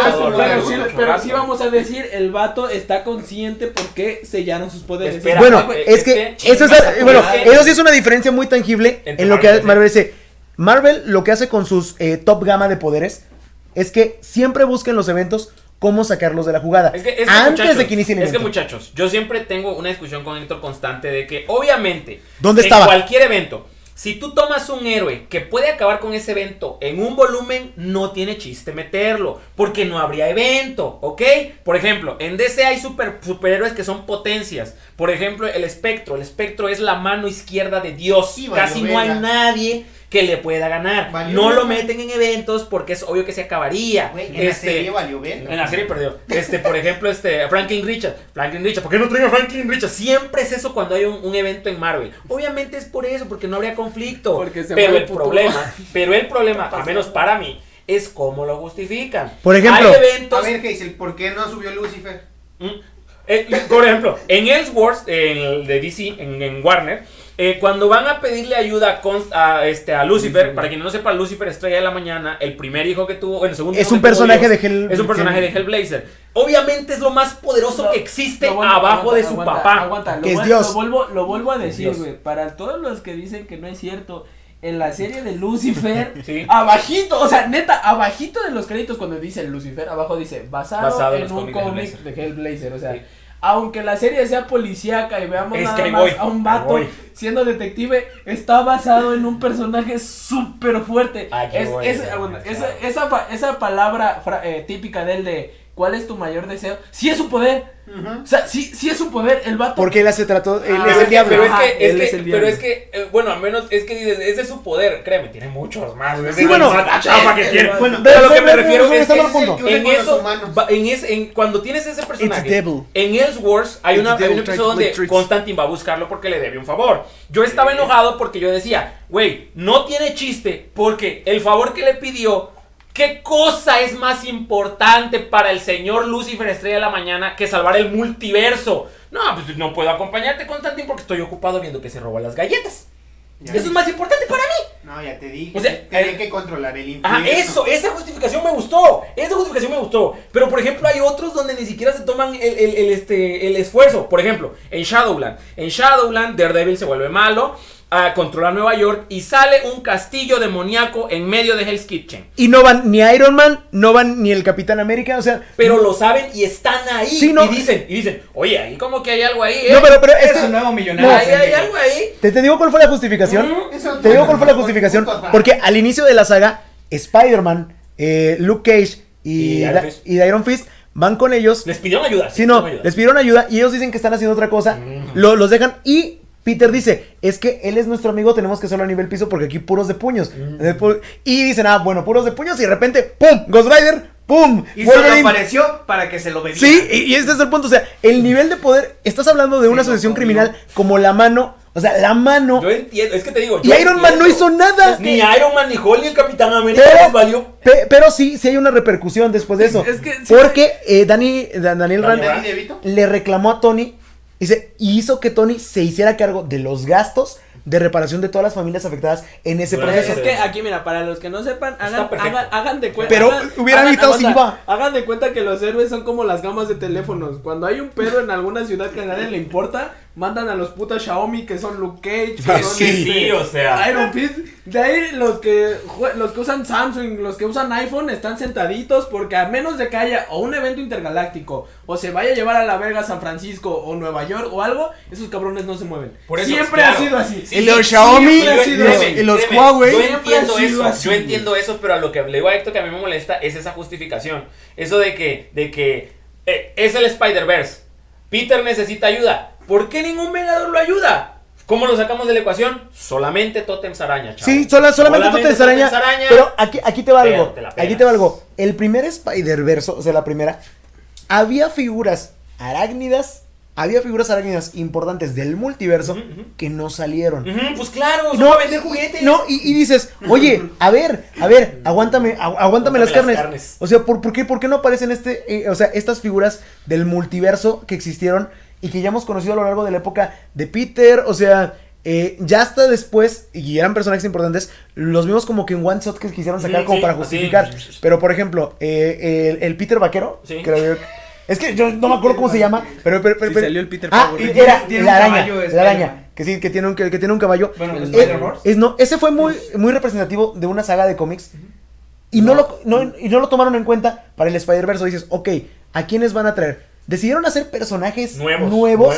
sí, pero vamos a decir, el vato está consciente porque sellaron sus poderes. Bueno, güey, es que, que eso tu bueno, eso sí es una diferencia muy tangible Entre en lo que Marvel, Marvel dice. Marvel lo que hace con sus eh, top gama de poderes es que siempre busca en los eventos cómo sacarlos de la jugada. Es que, es que, antes de que inicie el Es que muchachos, yo siempre tengo una discusión con Héctor constante de que obviamente ¿Dónde en estaba? cualquier evento, si tú tomas un héroe que puede acabar con ese evento en un volumen, no tiene chiste meterlo, porque no habría evento, ¿ok? Por ejemplo, en DC hay super, superhéroes que son potencias. Por ejemplo, el espectro. El espectro es la mano izquierda de Dios. Sí, Casi no hay nadie que le pueda ganar. Valió no lo meten en eventos porque es obvio que se acabaría. Güey, en la Este, serie valió verga. en la serie perdió. Este, por ejemplo, este, Franklin Richard. Franklin Richard. ¿Por qué no traen a Franklin Richard? Siempre es eso cuando hay un, un evento en Marvel. Obviamente es por eso, porque no habría conflicto. Porque se pero mueve el problema, <laughs> pero el problema, al menos para mí, es cómo lo justifican. Por ejemplo- hay A eventos. ver, Hazel, ¿por qué no subió Lucifer? Mm. Eh, por ejemplo, en Ellsworth, en el de DC, en, en Warner, eh, cuando van a pedirle ayuda a, Const- a, este, a Lucifer, para quien no sepa, Lucifer Estrella de la Mañana, el primer hijo que tuvo, bueno, el segundo Es hijo un personaje Dios, de Hell- Es un personaje de Hellblazer. Obviamente es lo más poderoso No, que existe no, aguanta, abajo de su aguanta, papá. Aguanta, lo, Que es Dios. Lo vuelvo, lo vuelvo a decir, güey. Para todos los que dicen que no es cierto, en la serie de Lucifer, <laughs> Sí. abajito, o sea, neta, abajito de los créditos cuando dice Lucifer, abajo dice basado, Basado en un cómic de Hellblazer, o sea. Sí. Aunque la serie sea policíaca y veamos Es nada que más voy, a un vato voy. siendo detective, está basado en un personaje súper fuerte. Es, voy, es- aguanta, ya. esa, esa, esa palabra fra- eh, típica de él de ¿cuál es tu mayor deseo? Sí es su poder. O sea, sí, sí es su poder. El vato. Porque él se trató, él Ah, es Pero el que- diablo. Pero es Ajá, que, es él que, es el pero es que, eh, bueno, al menos es que dices, ese es su poder, créeme, tiene muchos más. Sí, bueno, la chapa que este, tiene. bueno, pero lo que me refiero es que que en eso, en ese, en, cuando tienes ese personaje, devil. en Ellsworth hay, una, the hay un episodio donde. Constantine va a buscarlo porque le debe un favor. Yo estaba enojado porque yo decía, güey, no tiene chiste porque el favor que le pidió ¿Qué cosa es más importante para el señor Lucifer Estrella de la Mañana que salvar el multiverso? No, pues no puedo acompañarte, Constantine, porque estoy ocupado viendo que se roba las galletas. Ya. Eso es más importante para mí. No, ya te dije. O sea, tienen eh, que controlar el infierno. Ah, eso, esa justificación me gustó. Esa justificación me gustó. Pero por ejemplo, hay otros donde ni siquiera se toman el, el- el, este, el esfuerzo. Por ejemplo, en Shadowland. En Shadowland, Daredevil se vuelve malo. A controlar Nueva York y sale un castillo demoníaco en medio de Hell's Kitchen. Y no van ni Iron Man, no van ni el Capitán América, o sea. Pero lo saben y están ahí. Sí, no. Y dicen, y dicen, oye, ahí como que hay algo ahí, ¿eh? No, pero, pero es Es que- un nuevo millonario. ahí hay algo ahí. te, te digo cuál fue la justificación. Eso- Te digo cuál fue la justificación. Porque al inicio de la saga, Spider-Man, eh, Luke Cage y, Y Iron Fist. y Iron Fist van con ellos. Les pidieron ayuda. Sí, no, ayuda. les pidieron ayuda y ellos dicen que están haciendo otra cosa. Lo- los dejan y Peter dice, es que él es nuestro amigo, tenemos que hacerlo a nivel piso porque aquí puros de puños. Pu- Y dicen, ah, bueno, puros de puños y de repente, ¡pum! Ghost Rider, ¡pum! Y solo Wolverine. apareció para que se lo bebiera. Sí, y, este es el punto. O sea, el nivel de poder. Estás hablando de una Sí, asociación criminal como la mano. O sea, la mano. Yo entiendo, es que te digo. Y Iron Man no hizo nada. Ni Iron Man, ni Hulk, ni el Capitán América Pero- les valió. Pe- pero sí, sí hay una repercusión después de eso. Es que sí- porque eh, Dani, Da- Daniel Rand le reclamó a Tony. Dice, y hizo que Tony se hiciera cargo de los gastos de reparación de todas las familias afectadas en ese Bueno, proceso. Es que aquí, mira, para los que no sepan, hagan, hagan, hagan de cuenta. Pero hagan- hubiera evitado aguanta, Silva. Hagan de cuenta que los héroes son como las gamas de teléfonos. Cuando hay un pedo en alguna ciudad que a nadie le importa, mandan a los putas Xiaomi que son Luke Cage, que Ah, son sí. este, Sí, o sea. Iron Fist. De ahí los que los que usan Samsung, los que usan iPhone están sentaditos porque a menos de que haya o un evento intergaláctico o se vaya a llevar a la verga San Francisco o Nueva York o algo, esos cabrones no se mueven. Por eso, Siempre claro. ha sido así. Sí, Y los Xiaomi, los- y los Huawei. Yo entiendo ha sido eso, así, yo entiendo eso, pero a lo que le digo a Héctor que a mí me molesta es esa justificación. Eso de que, de que eh, es el Spider-Verse. Peter necesita ayuda. ¿Por qué ningún Vengador lo ayuda? ¿Cómo lo sacamos de la ecuación? Solamente Totems Araña, chavo. Sí, sola- solamente, tú te Totems araña. Araña. Pero aquí, aquí te va algo. Aquí te va algo. El primer Spider-Verse, o sea, la primera, había figuras arácnidas había figuras arácnidas importantes del multiverso que no salieron. Pues claro, No, a vender juguetes. No, y, y dices, oye, a ver, a ver, aguántame, agu- aguántame las, Aguántame las carnes. carnes. O sea, ¿por, por qué, ¿por qué no aparecen este, eh, o sea, estas figuras del multiverso que existieron y que ya hemos conocido a lo largo de la época de Peter? O sea, eh, ya hasta después, y eran personajes importantes, los vimos como que en one shot que quisieron sacar como sí, para justificar. Pero, por ejemplo, eh, el, el Peter Vaquero, Sí. creo yo- Es que yo no me acuerdo cómo se llama, pero... pero, pero- salió el Peter Ah, Power. era Tiene la araña, caballo, la araña, que sí, que tiene un, que, que tiene un caballo. Bueno, el Eh, es, no, ese fue muy, muy representativo de una saga de cómics. Y no, lo, no, y no lo tomaron en cuenta para el Spider-Verse. Dices, ok, ¿a quiénes van a traer? Decidieron hacer personajes Nuevos. nuevos,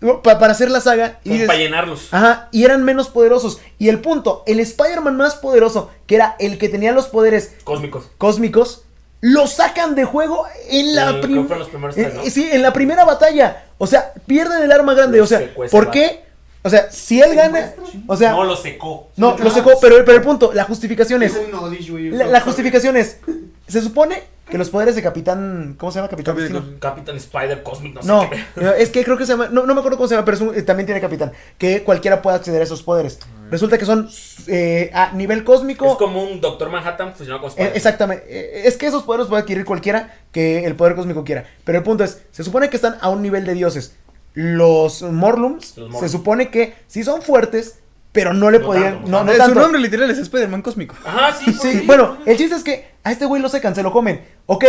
Nuevos. pa- para hacer la saga. Y dices, para llenarlos. Ajá, y eran menos poderosos. Y el punto, el Spider-Man más poderoso, que era el que tenía los poderes Cósmicos. cósmicos, lo sacan de juego en la prim- creo que fueron los primeros tres, ¿no? eh, Sí, en la primera batalla. O sea, pierden el arma grande. Lo o sea, ¿por qué? O sea, si él gana. O sea, no, no, lo secó. lo secó, pero, pero el punto, la justificación es. La justificación es. Se supone que los poderes de Capitán. ¿Cómo se llama? Capitán Capitán Spider Cosmic, no, No, sé qué. es que creo que se llama. No, no me acuerdo cómo se llama, pero es un- eh, también tiene capitán. Que cualquiera pueda acceder a esos poderes. Resulta que son eh, a nivel cósmico. Es como un Doctor Manhattan fusionado con Eh, Spider. exactamente. Eh, Es que esos poderes puede adquirir cualquiera que el poder cósmico quiera. Pero el punto es, se supone que están a un nivel de dioses. Los Morlums, Los Morlums. se supone que sí son fuertes, pero no le No podían... tanto. no, no Eh, Su nombre literal es Spider-Man cósmico. Ajá, sí. Sí, bueno, el chiste es que a este güey lo secan, se lo comen. Ok,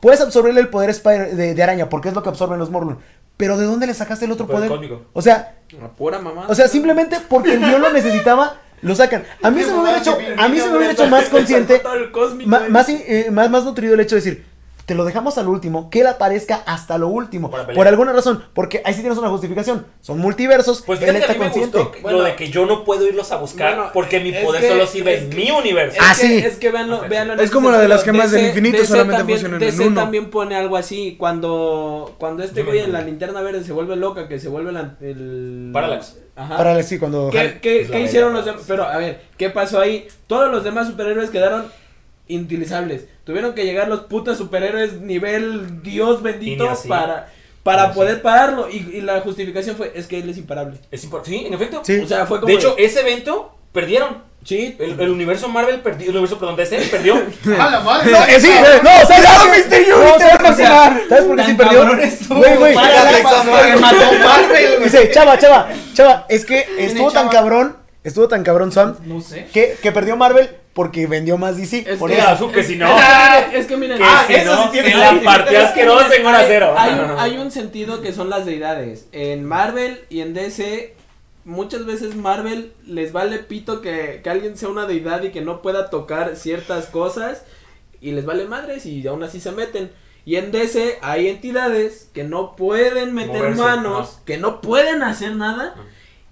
puedes absorberle el poder Spider- de, de araña, porque es lo que absorben los Morlun. Pero ¿de dónde le sacaste el otro Poder poder? cósmico. O sea, Una pura mamá. o sea, simplemente porque el lo necesitaba, lo sacan. A mí se me hubiera hecho, a mí se me hubiera hecho más consciente, cósmico, ma- más, eh, más, más nutrido el hecho de decir, te lo dejamos al último, que él aparezca hasta lo último. Por alguna razón, porque ahí sí tienes una justificación. Son multiversos, Pues él está a mí me consciente. Bueno. lo de que yo no puedo irlos a buscar Bueno, porque mi poder que- solo sirve en que- mi universo. Es Ah, que, sí. Es que véanlo, Ok. véanlo en Es como la de las gemas del DC infinito, solamente también, funcionan en DC uno. también pone algo así. Cuando, cuando este güey en la linterna verde se vuelve loca, que se vuelve la- el... Parallax. Ajá. Para sí, cuando... ¿Qué, qué- qué hicieron los Parallax. demás? Pero, a ver, ¿qué pasó ahí? Todos los demás superhéroes quedaron inutilizables. Tuvieron que llegar los putas superhéroes nivel Dios bendito para, para poder pararlo. Y, y la justificación fue, es que él es imparable. Es impor- sí, en efecto. Sí. O sea, fue como De hecho, ese evento perdieron. sí, El, el universo Marvel perdió. El universo, perdón, DC perdió. <laughs> ¡A la madre! No, <laughs> eh, sí, no, ¿sabes por qué? No, ¿sabes por qué? ¿Sabes por qué sí perdió? Güey, güey. Parallax, que mató Marvel. Dice, chava, chava, chava, es que estuvo tan cabrón, estuvo tan cabrón Sam, No sé. que, que perdió Marvel porque vendió más DC. Es por que- eso. Que si no. es que miren, Que ah, si eso no, sí tiene se la asqueroso miren, en hora hay- cero. Hay un, hay un sentido que son las deidades. En Marvel y en DC, muchas veces Marvel les vale pito que, que alguien sea una deidad y que no pueda tocar ciertas cosas y les vale madres y aún así se meten. Y en DC hay entidades que no pueden meter Moverse, manos, que no pueden hacer nada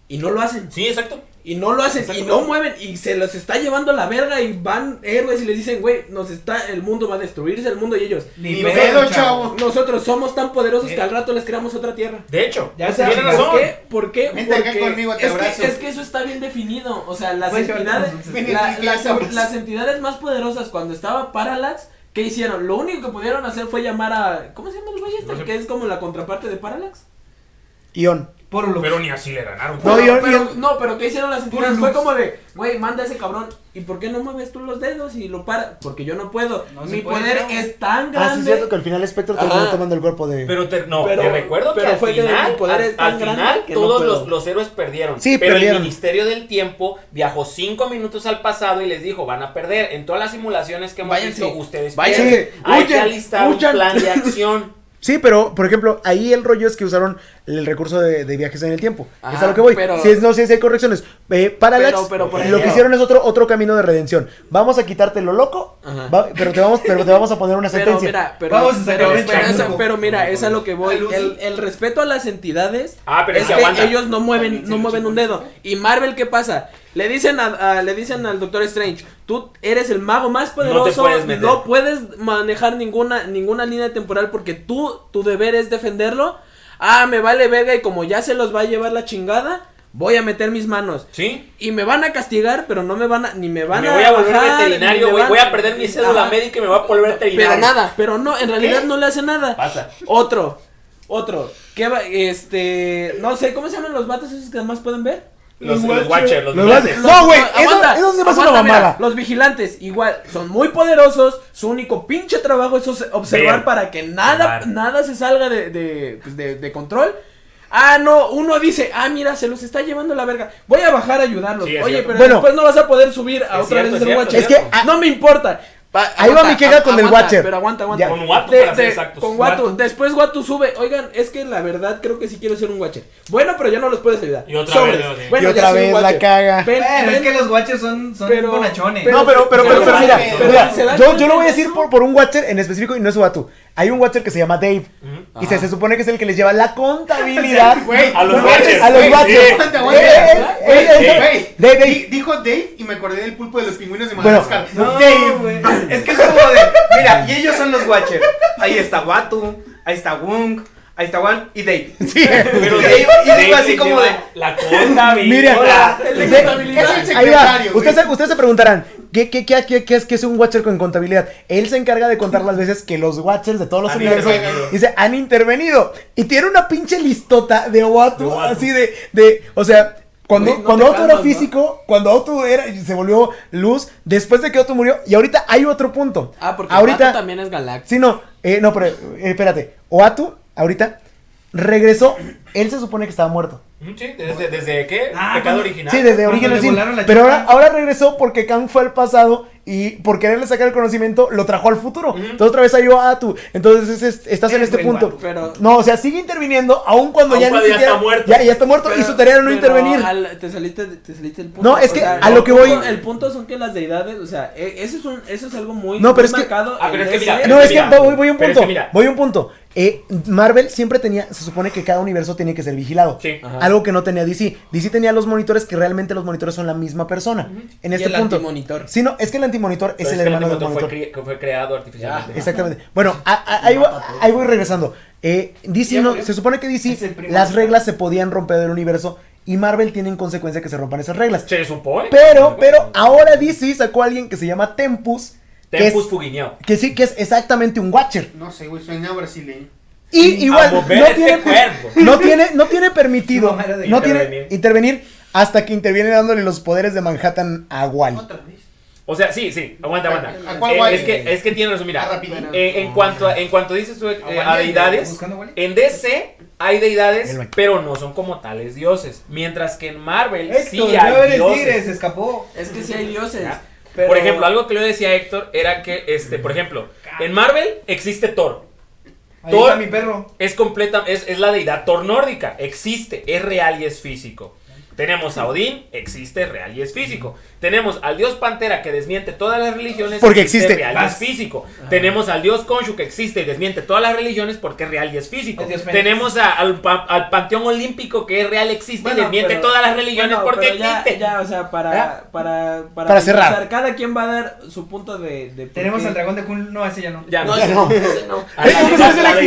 y no lo hacen. Sí, exacto. Y no lo hacen, Exacto. y no mueven, y se los está llevando la verga, y van héroes y les dicen, güey, nos está, el mundo va a destruirse el mundo, y ellos, Ni Ni pedo, chavo. nosotros somos tan poderosos Eh. que al rato les creamos otra tierra. De hecho, Ya O sea, tiene ¿por razón. qué? ¿Por qué? Vente acá Porque conmigo, te es, abrazo. que, es que eso está bien definido, o sea, las llevarte entidades, la- Enrique, las, entidades más poderosas cuando estaba Parallax, ¿qué hicieron? Lo único que pudieron hacer fue llamar a, ¿cómo se llama el güey este? No sé. Que es como la contraparte de Parallax. Ion. Por lo Pero ni así le ganaron. No, Pero- yo- pero- yo- no, pero ¿qué hicieron las entidades? Fue como de, güey, manda a ese cabrón. ¿Y por qué no mueves tú los dedos y lo para? Porque yo no puedo. No Mi poder no. es tan Ah, sí, grande. es cierto que al final Spectre terminó tomando el cuerpo de. Pero te, no, Pero- te recuerdo pero que al fue que final, mi poder al, es tan al grande final que no todos los, los héroes perdieron. Sí, pero perdieron. el Ministerio del Tiempo viajó cinco minutos al pasado y les dijo, van a perder. En todas las simulaciones que hemos Váyanse. visto, ustedes Váyanse. pierden. Hay que alistar un plan de <laughs> acción. Sí, pero, por ejemplo, ahí el rollo es que usaron el recurso de, de viajes en el tiempo. es a lo que voy. pero- si es, no sé si hay correcciones. Eh, Parallax, Pero- lo que hicieron es otro, otro camino de redención. Vamos a quitarte lo loco, Ajá. va- pero, te vamos, pero te vamos a poner una Pero sentencia. mira, pero, Vamos a pero, sacarle pero, chamuco. esa- pero mira, es a lo que voy. El, el respeto a las entidades Ah, pero es es que que aguanta. ellos no mueven, se no mueven un dedo. Y Marvel, ¿qué pasa? Le dicen a, a- le dicen al Doctor Strange, tú eres el mago más poderoso, puedes no puedes manejar ninguna, ninguna línea temporal porque tú, tu deber es defenderlo. Ah, me vale verga y como ya se los va a llevar la chingada, voy a meter mis manos. ¿Sí? Y me van a castigar, pero no me van a, ni me van me a voy a volver bajar, veterinario, güey. Voy a perder mi cédula Ajá. médica y me voy a volver veterinario. Pero nada, pero no, en realidad ¿Qué? no le hace nada. Pasa. Otro. Otro, ¿qué va? Este, no sé, ¿cómo se llaman los vatos esos que además pueden ver? Los, los Watcher, los Los vigilantes. No, güey, Los- eso- eso se hace una mamada. los vigilantes, igual, son muy poderosos. Su único pinche trabajo es observar Ver. para que nada, nada se salga de, de, pues, de- de control. Ah, no, uno dice, ah, mira, se los está llevando la verga. Voy a bajar a ayudarlos. Sí, Oye, cierto. pero Bueno. después no vas a poder subir a otra cierto, vez es el Watcher. es que, ah, no me importa. Pa- Ahí va mi queja con el Watcher. Pero aguanta, aguanta. Ya. Con Watu, De- para ser de- exactos. Con Watu. Watu. Después Watu sube. Oigan, es que la verdad creo que sí quiero ser un Watcher. Bueno, pero ya no los puedes ayudar. Y otra Sobres. vez, ¿no? Sí. Bueno, y ya otra soy un vez la caga. Ven, Bueno, es que los watchers son, son Pero- bonachones. pero- No, pero, pero, pero, pero- pero mira, pero- mira, ¿se dan yo, yo lo voy a de decir por, por un Watcher en específico y no es Watu. Hay un Watcher que se llama Dave. Y se, se supone que es el que les lleva la contabilidad <laughs> A los No, Watchers. A los Watchers. Dave, Dave. di- Dijo Dave y me acordé del pulpo de los pingüinos de Bueno, Madagascar. No, Dave. güey. Es que es como de. Mira, y ellos son los Watchers. Ahí está Watu, ahí está Wung, ahí está Wan y Dave. <laughs> Sí. Pero digo- y de- así como de- La <laughs> contabilidad. De- contabilidad. Es el Ahí va. secretario, Ustedes, se- ustedes se preguntarán, ¿qué, qué, qué, qué, qué es, qué es un Watcher con contabilidad? Él se encarga de contar las veces que los Watchers de todos los Han universos dice, han intervenido. Y tiene una pinche listota de Watu, De Watu. así de, de, o sea... Cuando, no cuando Otto era físico, cuando Otto era, se volvió luz, después de que Otto murió, y ahorita hay otro punto. Ah, porque ahorita, Watu también es galáctico. Sí, no, eh, no, pero eh, espérate. Oatu, ahorita, regresó. Él se supone que estaba muerto. Sí, desde, desde qué? Ah, Pecado cuando- original. Sí, desde Origen Sin. Pero ahora, regresó porque Kang fue al pasado y por quererle sacar el conocimiento lo trajo al futuro. Entonces otra vez ayudó a Atu. Entonces es- estás en este punto. guapo, pero- No, o sea, sigue interviniendo aún cuando Aun ya cuando ni ya siquiera- está muerto. Ya, ya está muerto y su tarea era no intervenir. al- te, saliste, te saliste del punto. No, es O que sea, a el lo que punto- voy- El punto son que las deidades, o sea, e- eso es, un, eso es algo muy, No, pero muy es que- marcado. Ah, pero es que mira. No, es que Mira, voy, voy a un pero es punto. que. Voy a un punto. Eh, Marvel siempre tenía, se supone que cada universo tiene que ser vigilado. Sí. Ajá. Algo que no tenía DC. DC tenía los monitores que realmente los monitores son la misma persona. En Y este el punto. antimonitor. Sí, no, es que el antimonitor Pero es el que hermano del antimonitor monitor. fue, que fue creado artificialmente. Exactamente. Bueno, a- a- ahí, voy, ahí voy regresando. Eh, DC no, se supone que DC el las reglas se podían romper del universo y Marvel tiene en consecuencia que se rompan esas reglas. Se supone. Pero, pero ahora DC sacó a alguien que se llama Tempus. Que Tempus Fuguiñao. Que sí, que es exactamente un Watcher. No sé, güey, suena brasileño. Y igual no tiene, no tiene, no tiene permitido, No no tiene intervenir. intervenir hasta que interviene dándole los poderes de Manhattan a Wally. Otra vez. O sea, sí, sí, aguanta, aguanta. ¿A cuál Eh, Wally? es que es que tiene razón, mira. Ah, eh, en cuanto a, en cuanto dices tú eh, a deidades, en DC hay deidades, pero no son como tales dioses, mientras que en Marvel sí hay dioses. tigre, se escapó. Es que sí hay dioses. Ya. Pero- Por ejemplo, algo que le decía a Héctor era que este, por ejemplo, en Marvel existe Thor. Ahí Thor- está mi perro. Es completa, es, es la deidad Thor nórdica. Existe, es real y es físico. Tenemos a Odín, existe, es real y es físico. Tenemos al dios Pantera que desmiente todas las religiones. Porque existe. real y es físico. Tenemos al dios Khonshu que existe y desmiente todas las religiones porque es real y es físico. Tenemos a- al, al panteón olímpico que es real, existe y desmiente pero- todas las religiones bueno, porque ya- existe. Ya, o sea, para, ¿Ya? para, para, Para cerrar. Cada quien va a dar su punto de. Tenemos al dragón de Kun. No, ese ya no. Ya No, no. ese no. <laughs> ese no. A la, Ey, ¿cómo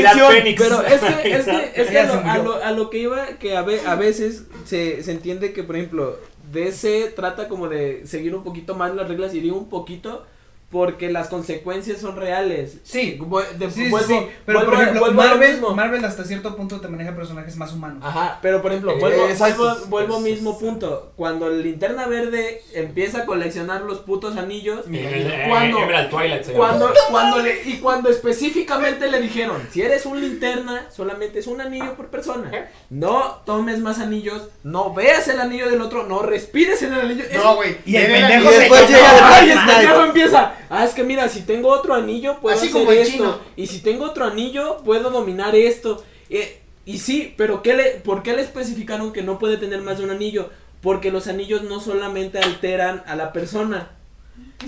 la-? Fénix. Pero es que, es que, <laughs> es que Ya a, lo, a, lo, a lo que iba, que a, ve- a veces se, se entiende que, por ejemplo, DC trata como de seguir un poquito más las reglas y digo un poquito porque las consecuencias son reales. Sí. De- Sí, vuelvo- sí. Pero vuelvo por ejemplo, vuelvo Marvel, mismo. Marvel hasta cierto punto te maneja personajes más humanos. Ajá, pero por ejemplo, Eh, vuelvo, exacto. vuelvo, vuelvo al mismo punto. Cuando el linterna verde empieza a coleccionar los putos anillos, Eh, cuando, Emerald Twilight se llama. cuando, cuando le, y cuando específicamente le dijeron, si eres un linterna, solamente es un anillo por persona. No tomes más anillos, no veas el anillo del otro, no respires en el anillo. Es- No, güey. Y el pendejo y se después llega el <laughs> el pendejo empieza. Ah, es que mira, si tengo otro anillo, puedo Así hacer como esto. chino. Y si tengo otro anillo, puedo dominar esto. Eh, y sí, pero ¿qué le, ¿por qué le especificaron que no puede tener más de un anillo? Porque los anillos no solamente alteran a la persona,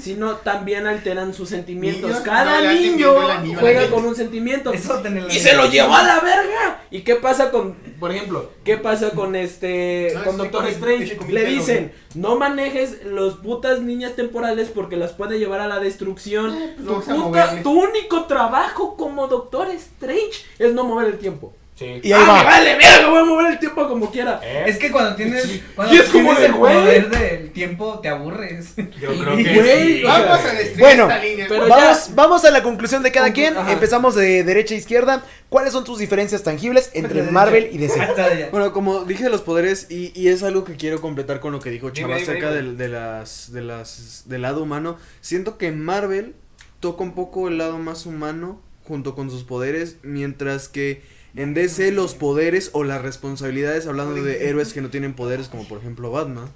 sino también alteran sus sentimientos. Niños, Cada no niño anillo juega con un sentimiento. Y se lo llevó a la verga. ¿Y qué pasa con, por ejemplo, qué pasa con este, No, con Doctor Strange? Le dicen, no manejes los putas niñas temporales porque las puede llevar a la destrucción. Eh, pues Tu puta- tu único trabajo como Doctor Strange es no mover el tiempo. Sí. Y ahí Ah, va. vale, verga, voy a mover el tiempo como quiera. ¿Eh? Es que cuando tienes, cuando Y es como tienes de, el güey. poder del tiempo, te aburres. Yo Y, creo que güey, sí. Vamos a destruir Bueno, esta línea. pero- Vamos, vamos a la conclusión de cada Conclu- quien. ajá. Empezamos de derecha a izquierda. ¿Cuáles son tus diferencias tangibles entre De Marvel y. DC? Bueno, como dije de los poderes, y, y es algo que quiero completar con lo que dijo Chava acerca del, de las, de las, del lado humano. Siento que Marvel toca un poco el lado más humano junto con sus poderes, mientras que en DC los poderes o las responsabilidades, hablando de héroes que no tienen poderes, como por ejemplo Batman.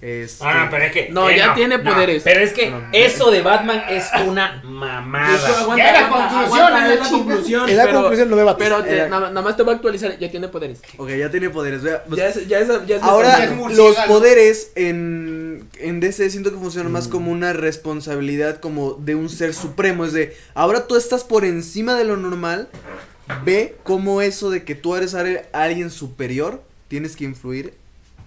Este, Ah, pero es que. No, eh, ya tiene poderes. Pero es que No, eso de Batman es una Eso, mamada. aguanta, Ya la aguanta, conclusión, aguanta, ya es la conclusión. En la pero- conclusión lo debates. Pero te- Eh, nada, nada más te voy a actualizar, ya tiene poderes. Ok, ya tiene poderes. vea, pues, Ya es, ya es, ya es Ahora, es los poderes en, en DC siento que funcionan más como una responsabilidad como de un ser supremo. Es de, ahora tú estás por encima de lo normal. Ve cómo eso de que tú eres alguien superior, tienes que influir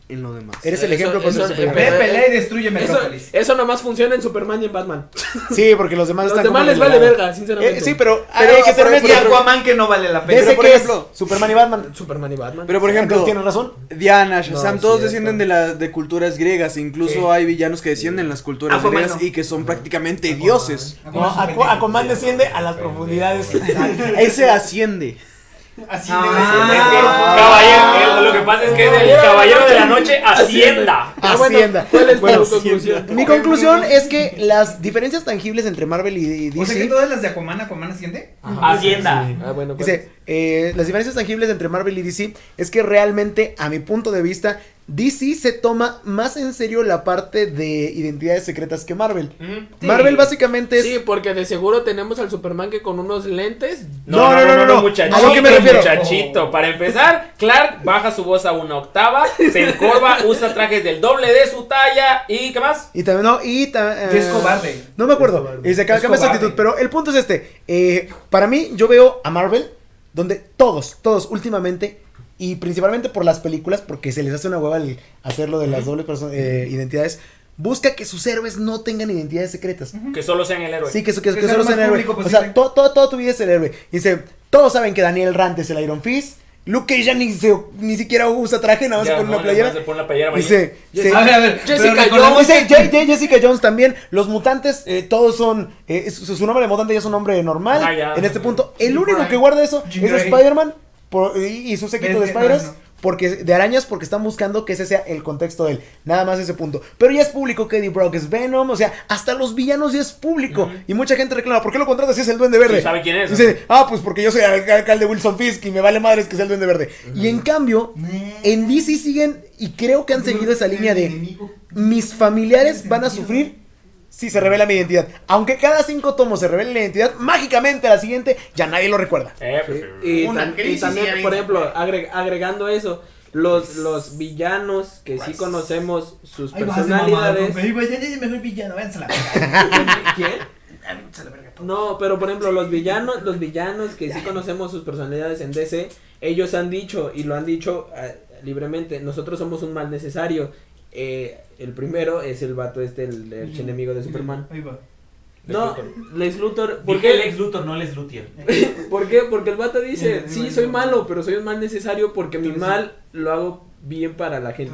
en lo demás. Eres el Eso- ejemplo eso- superior. Ve, pelea y destruye Eso, Metrópolis. eso nomás funciona en Superman y en Batman. <laughs> Sí, porque los demás Los están demás como les vale lado. verga, sinceramente. Eh, sí, pero, Pero, hay que ser honesto. Aquaman que no vale la pena. Pero, por que ejemplo- es Superman y Batman. Superman y Batman. Pero por ejemplo, tienes razón. Diana, Shazam, No, todos descienden de, la, de culturas griegas. Incluso Sí. hay villanos que descienden de las culturas Aquaman griegas no. y que son prácticamente dioses. No, Aqu- Aquaman desciende a las profundidades. Ese asciende. Así Ah. Es que, de caballero, el- lo que pasa es que es el caballero de la noche Hacienda. Ah, bueno, Hacienda. ¿Cuál es Bueno, tu conclusión? Mi conclusión es que las diferencias tangibles entre Marvel y O sea que DC. todas las de Aquaman, Aquaman asciende. Hacienda. Ah, bueno, pues. Dice, eh, las diferencias tangibles entre Marvel y DC es que realmente, a mi punto de vista, DC se toma más en serio la parte de identidades secretas que Marvel. Ujú. Marvel básicamente es... Sí, porque de seguro tenemos al Superman que con unos lentes. No, no, no, no, no. muchachito, A lo que me refiero. muchachito. Para empezar, Clark baja su voz a una octava, se encorva, <laughs> usa trajes del doble de su talla y ¿qué más? Y también, no, y ta- Y es eh, cobarde. No me acuerdo. Y se cambia Es cambia su cobarde. actitud. Pero el punto es este. eh, para mí, yo veo a Marvel, donde todos, todos últimamente, y principalmente por las películas, porque se les hace una hueva el hacerlo de las dobles eh, identidades, busca que sus héroes no tengan identidades secretas. Que solo sean el héroe. Sí, que, que, que Que sea solo sean héroe. público O sea, to- to- toda tu vida es el héroe. Y dice, todos saben que Daniel Rand es el Iron Fist. Luke Cage ya ni, se- ni siquiera usa traje, nada más se Ya, pone no, una playera. Se pone una playera. Dice, se- A ver, a ver. Jessica recordemos Dice J- J- Jessica Jones también. Los mutantes, eh, todos son. eh, su, su nombre de mutante ya es un nombre normal. Ah, ya. en este punto, el único que guarda eso Jim es. Spider-Man por- y, y su séquito de Spiders. no, no. Porque, de arañas, porque están buscando que ese sea el contexto de él. Nada más ese punto. Pero ya es público que Eddie Brock es Venom. O sea, hasta los villanos ya es público. Y mucha gente reclama, ¿por qué lo contratas si es el Duende Verde? Sabe quién es, Dice, ah, pues porque yo soy el alcalde Wilson Fisk y me vale madres que sea el Duende Verde. Y en cambio, en DC siguen, y creo que han seguido esa línea de mis familiares van a sufrir si se revela mi identidad. Aunque cada cinco tomos se revele la identidad, mágicamente a la siguiente ya nadie lo recuerda. Eh, pues, Y, Una tam- y crisis y también, por ejemplo, agre- agregando eso, los, los villanos que sí conocemos sus personalidades. mejor villano, <laughs> verga. ¿Quién? No, pero por ejemplo, los villanos, los villanos que sí conocemos sus personalidades en DC, ellos han dicho y lo han dicho ah, libremente, nosotros somos un mal necesario. Eh, el primero es el vato este, el, el enemigo de Superman. Ahí va. No, Lex Luthor, ¿por qué? Lex Luthor, no Lex Luthor. <laughs> ¿Por qué? Porque el vato dice, Sí, soy malo, pero soy un mal necesario porque mi mal lo hago bien para la gente.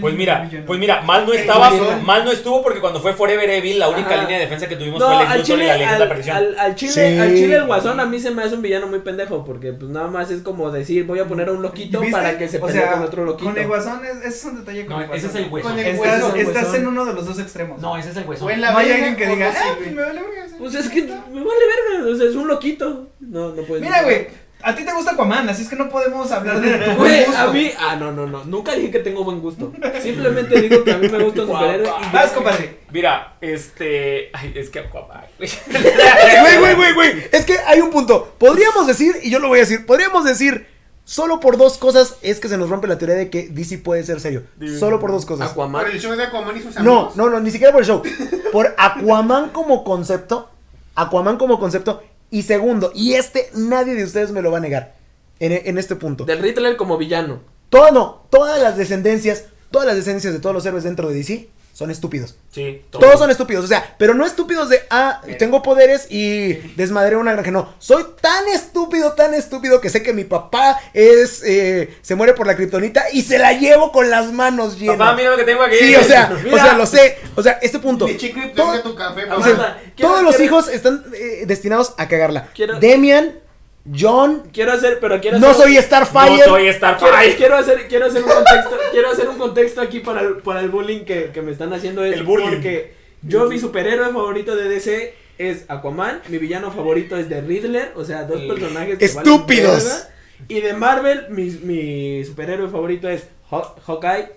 Pues mira, pues mira, mal no estaba, mal no estuvo porque cuando fue Forever Evil, la única Ajá. línea de defensa que tuvimos No, fue Lex al y chile, la leyenda de al, perdición. al- al chile, Sí. al chile el guasón a mí se me hace un villano muy pendejo porque pues nada más es como decir voy a poner a un loquito para que se O pelee sea, con otro loquito. Con el guasón, es- ese es un detalle con No, el guasón. ese es el hueso. Con el Estás, hueso, el estás huesón. en uno de los dos extremos. No, ese es el hueso. O en la no hay alguien que diga, ah, sirve". pues me vale verga. sí". Pues es que me vale verga, o sea, es un loquito. No, no puedes Mira, güey, a ti te gusta Aquaman, así es que no podemos hablar de tu Güey, gusto. a mí, ah, no, no, no, nunca dije que tengo buen gusto. Simplemente digo que a mí me gusta un superhéroe y. Vas, compadre. Mira, este, ay, es que Aquaman, güey. <laughs> Güey, güey, güey, güey. Es que hay un punto. Podríamos decir, y yo lo voy a decir, podríamos decir, solo por dos cosas es que se nos rompe la teoría de que DC puede ser serio. Solo por dos cosas. Aquaman. Por el show de Aquaman y sus No, amigos. no, no, ni siquiera por el show. Por Aquaman como concepto. Aquaman como concepto. Y segundo, y este nadie de ustedes me lo va a negar. En, en este punto. Del Riddler como villano. Todo no, todas las descendencias, todas las descendencias de todos los héroes dentro de DC son estúpidos. Sí, Todos son estúpidos, o sea, pero no estúpidos de, ah, tengo poderes y desmadré una granja. No, soy tan estúpido, tan estúpido que sé que mi papá es, eh, se muere por la kriptonita y se la llevo con las manos llenas. Papá, mira lo que tengo aquí. Sí, o sea, <laughs> o sea, lo sé. O sea, este punto. Todo- tu café, o sea, todos los quiero- hijos están eh, destinados a cagarla. Quiero- Demian, John, Quiero hacer, pero quiero no soy Starfire. No soy Starfire. Quiero, quiero hacer, quiero hacer un <laughs> contexto, quiero hacer un contexto aquí para el, para el bullying que, que me están haciendo es El bullying. porque yo mi superhéroe favorito de DC es Aquaman, mi villano favorito es The Riddler, o sea, dos El- personajes que Estúpidos. valen y de Marvel mi, mi superhéroe favorito es Haw- Hawkeye,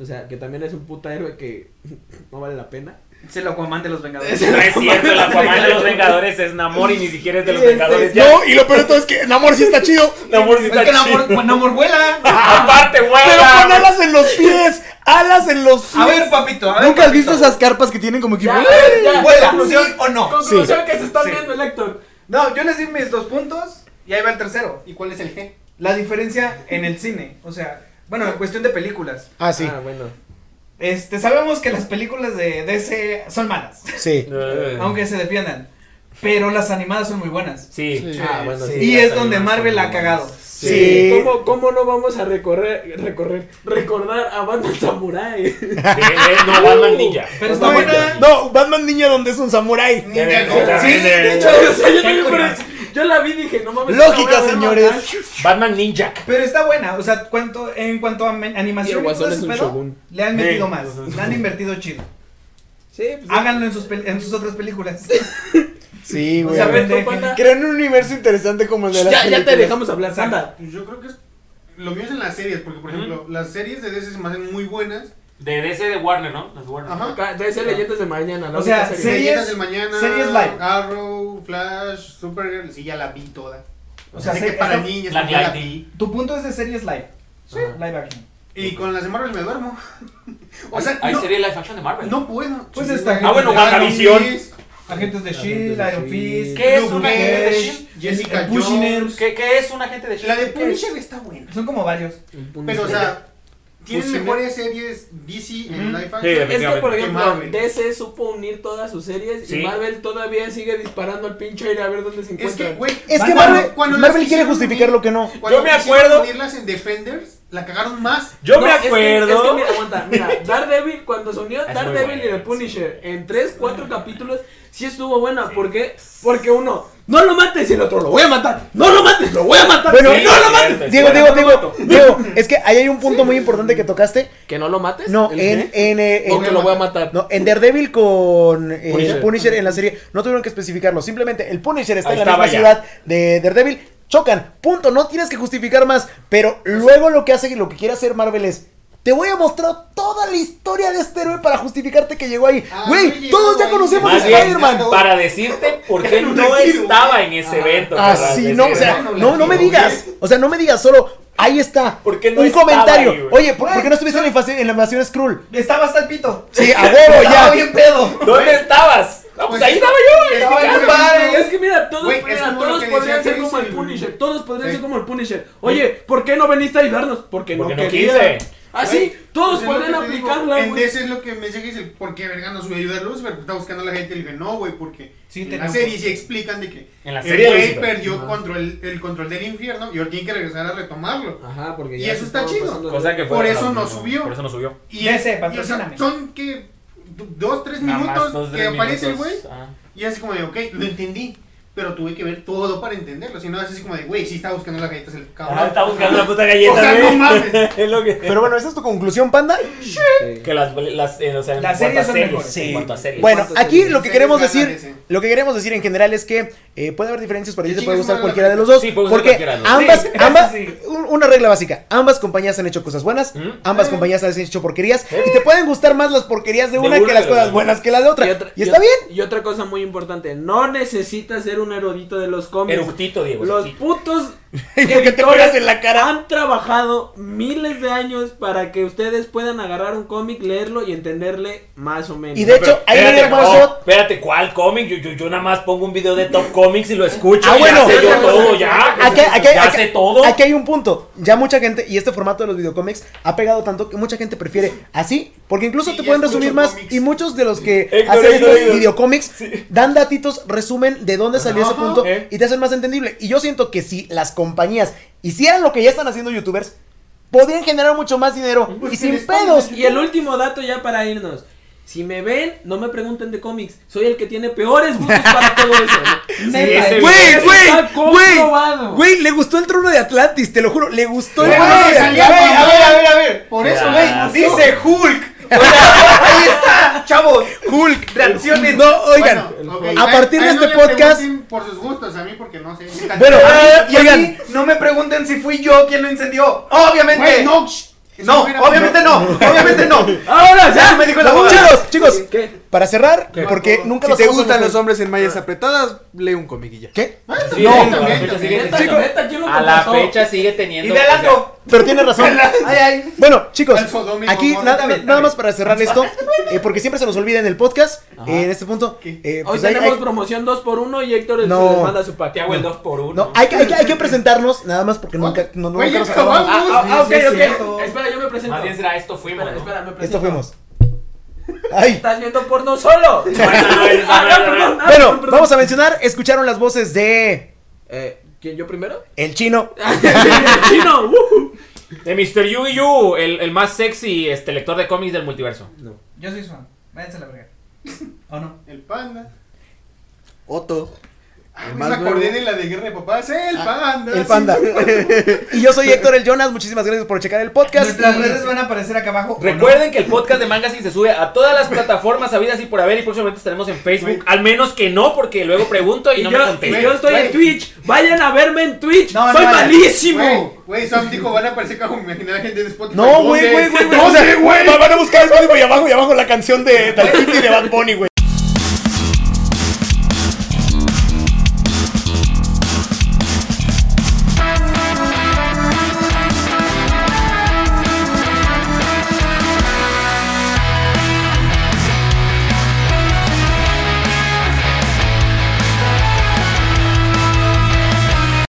o sea, que también es un puta héroe que <laughs> no vale la pena. Es el Aquaman de los Vengadores. No es cierto, el Aquaman de los Vengadores es Namor y ni siquiera es de los Este, Vengadores. Ya. No, y lo peor de todo es que Namor sí está chido. <laughs> Namor sí Es está que Namor, chido. Namor vuela. <laughs> Aparte, Pero güey. con alas en los pies. Alas en los pies. A ver, papito, a ver. ¿Nunca has papito. visto esas carpas que tienen como que... Ya, ¿Vuela? conclusión, ¿Sí o no? Conclusión que se están Sí. viendo el Héctor. No, yo les di mis dos puntos y ahí va el tercero. ¿Y cuál es el G? La diferencia en el cine. O sea, bueno, en cuestión de películas. Ah, sí. Ah, bueno. Este, sabemos que las películas de DC son malas, Sí. <laughs> aunque se defiendan. Pero las animadas son muy buenas. Sí. Ah, bueno, sí. y es donde Marvel ha cagado. Sí. ¿Cómo, ¿Cómo no vamos a recorrer, recorrer, recordar a Batman Samurai? De- <laughs> de- no, Batman Ninja. Pero está No, buena. No, Batman niña donde es un samurái. Ninja Sí, de- hecho, o sea, yo, también. Yo la vi y dije, no mames. Lógica, señores. Batman Ninja. Pero está buena, o sea, cuanto, en cuanto a animación y todo ese es un pedo, shogun. le han metido Sí. más, le han invertido chido. Sí, pues. Háganlo en sus, pel- en sus otras películas. Sí, O güey. sea, a ver, pendeje. tú, Panda. Crean un universo interesante como el de las Ya, ya te dejamos hablar, Sanda. Pues yo creo que es. Lo mío es en las series, porque por ejemplo, las series de DC se me hacen muy buenas. De DC de Warner, ¿no? Las de Warner. Ajá. Ser Leyendas de Mañana. La O sea, serie. series- Leyendas del Mañana, series live. Arrow, Flash, Supergirl, sí, ya la vi toda. O sea, Sé que para niñas, La la vi. tu punto es de series live. Sí. Live action. Y con las de Marvel me duermo. <laughs> o ¿Hay- sea, ¿Hay no, serie live action de Marvel? no puedo. Pues está- Ah, bueno. Fist, Agentes de Shield, Iron. Fist. ¿Qué es un agente de S.H.I.E.L.D.? Jessica. Jones. ¿Qué, qué es un agente de La Shield? de Punisher está buena. Son como varios. Pero, o sea, tienen Punisher. mejores series DC en Ujú. live Sí, action. Es que, por ejemplo, Marvel. DC supo unir todas sus series Sí. y Marvel todavía sigue disparando al pinche aire a ver dónde se Es encuentra. que, güey, Es que Cuando- Marvel, cuando Marvel quiere justificar unir- lo que no. Yo me acuerdo- unirlas en Defenders, la cagaron más. Yo No, me es que- acuerdo. Es que, mira, aguanta, mira, <laughs> Daredevil, cuando se unió Daredevil y The Punisher en 3, 4 capítulos, sí estuvo buena. ¿Por qué? Porque uno, no lo mates y el otro, lo voy a matar. No lo mates, lo voy a matar. Bueno, Sí, no lo mates. Diego, Diego, Diego. Diego, es que ahí hay un punto muy importante que tocaste. ¿Que no lo mates? No, ¿El en, en, eh, O en- que lo voy a matar. no, en Daredevil con eh, Punisher. Punisher. en la serie no tuvieron que especificarlo. Simplemente el Punisher está Ahí en la misma ya. ciudad de Daredevil. Chocan, punto. No tienes que justificar más. Pero luego lo que hace y lo que quiere hacer Marvel es. Te voy a mostrar toda la historia de este héroe para justificarte que llegó ahí. Ah, Güey, no todos ya conocemos a Spider-Man. para decirte por qué no estaba en ese evento. Ah, querrás sí, decir. no, o sea, no, no, no me no, digas. O sea, no me digas, solo ahí está. ¿Por qué no Un estaba comentario. ahí? Oye, ¿por, por qué no estuviste en la invasión, en la invasión Skrull? Estaba hasta el pito. Sí, a huevo, Estaba ya. bien pedo. ¿Dónde estabas? Ah, pues Pues ahí estaba yo. en Estaba mi casa. Es que mira, todos, es mira, todos podrían decía ser como el Punisher. Todos podrían ser como el Punisher. Oye, ¿por qué no veniste a ayudarnos? Porque, Porque no no quería. Quise. Ah, sí, todos Pues es digo, aplicarla, En. DC es lo que me dice que dice, ¿por qué verga no subió a ayudar a Lucifer? Porque está buscando a la gente y le dije, no, güey, porque Sí, en te la serie sí explican de que En la el serie güey perdió Ajá. control, el control del infierno y ahora tiene que regresar a retomarlo. Ajá, porque Y ya eso se está chido. pasando de- Cosa que fue- Por eso no subió. Por eso no subió. Y, DC, es- y, o sea, patrocíname. son que dos, tres minutos más dos, que aparece el güey Ah. y así como de, ok, lo entendí. Pero tuve que ver todo para entenderlo. Si no, es así como de, güey, sí está buscando las galletas el cabrón. Ah, está buscando la puta galleta. <laughs> O sea, güey. no mames. <laughs> es lo que. Pero bueno, ¿esa es tu conclusión, panda? Sí. Que las, las, eh, o sea, en Las cuanto a series son series, mejores. En cuanto a series. Bueno, ¿Cuántas aquí series? lo que Series queremos ganan decir, ese. lo que queremos decir en general es que eh, puede haber diferencias, pero a ti te puede gustar madre cualquiera de los dos. Sí, puede gustar porque cualquiera de los dos. ambas, Sí, ambas, eso sí. un- una regla básica, ambas compañías han hecho cosas buenas, ¿Mm? ambas Eh. compañías han hecho porquerías y te pueden gustar más las porquerías de De una una que que las de cosas otra. buenas que las de otra. Y, está bien. Y otra cosa muy importante, no necesitas ser un erudito de los cómics. Eructito, Diego. Los eructito. putos <laughs> ¿Y por qué te pegas en la cara? Han trabajado miles de años para que ustedes puedan agarrar un cómic, leerlo y entenderle más o menos. Y de hecho, hay espérate, un one oh, shot. espérate, ¿cuál cómic? Yo, yo, yo nada más pongo un video de Top Comics y lo escucho. Ah, y bueno. ya sé yo todo, ya. Aquí, aquí- ya aquí- sé todo. aquí hay un punto. Ya mucha gente, y este formato de los videocómics ha pegado tanto que mucha gente prefiere así, porque incluso Sí, te pueden resumir más. Y muchos de los que Héctor, hacen Héctor, estos Héctor. videocómics dan datitos, resumen de dónde salió ese punto Eh. y te hacen más entendible. Y yo siento que si las compañías hicieran lo que ya están haciendo youtubers, podrían generar mucho más dinero y sin pedos. Y el último dato ya para irnos. Si me ven, no me pregunten de cómics. Soy el que tiene peores gustos para todo eso. <laughs> Güey, güey, güey, güey, le gustó el trono de Atlantis, te lo juro, le gustó el trono de Atlantis. a ver, a ver, a ver. Por eso, güey. Dice Hulk. Ahí está, chavos. Hulk. Reaccionen. No, oigan, Bueno, a partir de no este podcast. Por sus gustos, a mí porque no sé. Bueno, Ah, y a oigan. mí no me pregunten si fui yo quien lo incendió. Obviamente. No. No, obviamente no, obviamente <laughs> no. Ahora Ya me dijo chicos, chicos, ¿Qué? Para cerrar, porque nunca Si los te gustan los hombres en mallas apretadas, lee un ya. ¿Qué? Sí, No, a la fecha sigue- Neta, Chicos, neta, ¿quién lo A la contrató? fecha sigue teniendo. Y de Alanco. Pero tiene razón. Ay, ay. Bueno, chicos, aquí nada más para cerrar esto, <laughs> eh, porque siempre se nos olvida en el podcast, eh, en este punto. Eh, Hoy pues hay- tenemos hay- promoción 2 por 1 y Héctor No. se les manda su pack. Te hago el 2 por 1 No, hay que, hay, que, hay que presentarnos, nada más porque nunca, no, nunca nos acabamos. acabamos. Ah, ah, ok, ok. Espera, yo me presento. Más bien será esto fuimos. Espera, ¿no? espera, me presento. Esto fuimos. Ay. Estás viendo porno solo. <laughs> Bueno, vamos a mencionar, escucharon las voces de Eh, ¿Quién, yo primero? El Chino, <laughs> Chino. uh. De Mr. Yu Yu, el, el más sexy este, lector de cómics del multiverso. Yo soy su fan. Váyanse a la verga. ¿O no? El panda. Otto. Ah, El me acordé de la de Guerra de Papás. El panda. el sí. Panda. <laughs> y yo soy Héctor el Jonas, muchísimas gracias por checar el podcast. Nuestras y- redes van a aparecer acá abajo. ¿o no? Recuerden que el podcast de Mangasin se sube a todas las plataformas habidas y por haber y próximamente estaremos en Facebook. Al menos que no, porque luego pregunto y, Y no yo, me contestan. yo estoy en. Twitch. Vayan a verme en Twitch. No, no Soy vayan. malísimo. Güey, güey, Sam dijo, van a aparecer como imaginar gente de Spotify. No, güey, güey, güey, güey. ¿Dónde, o sea, güey? Van a buscar Spotify y abajo y abajo la canción de Talpiti de Bad Bunny, güey.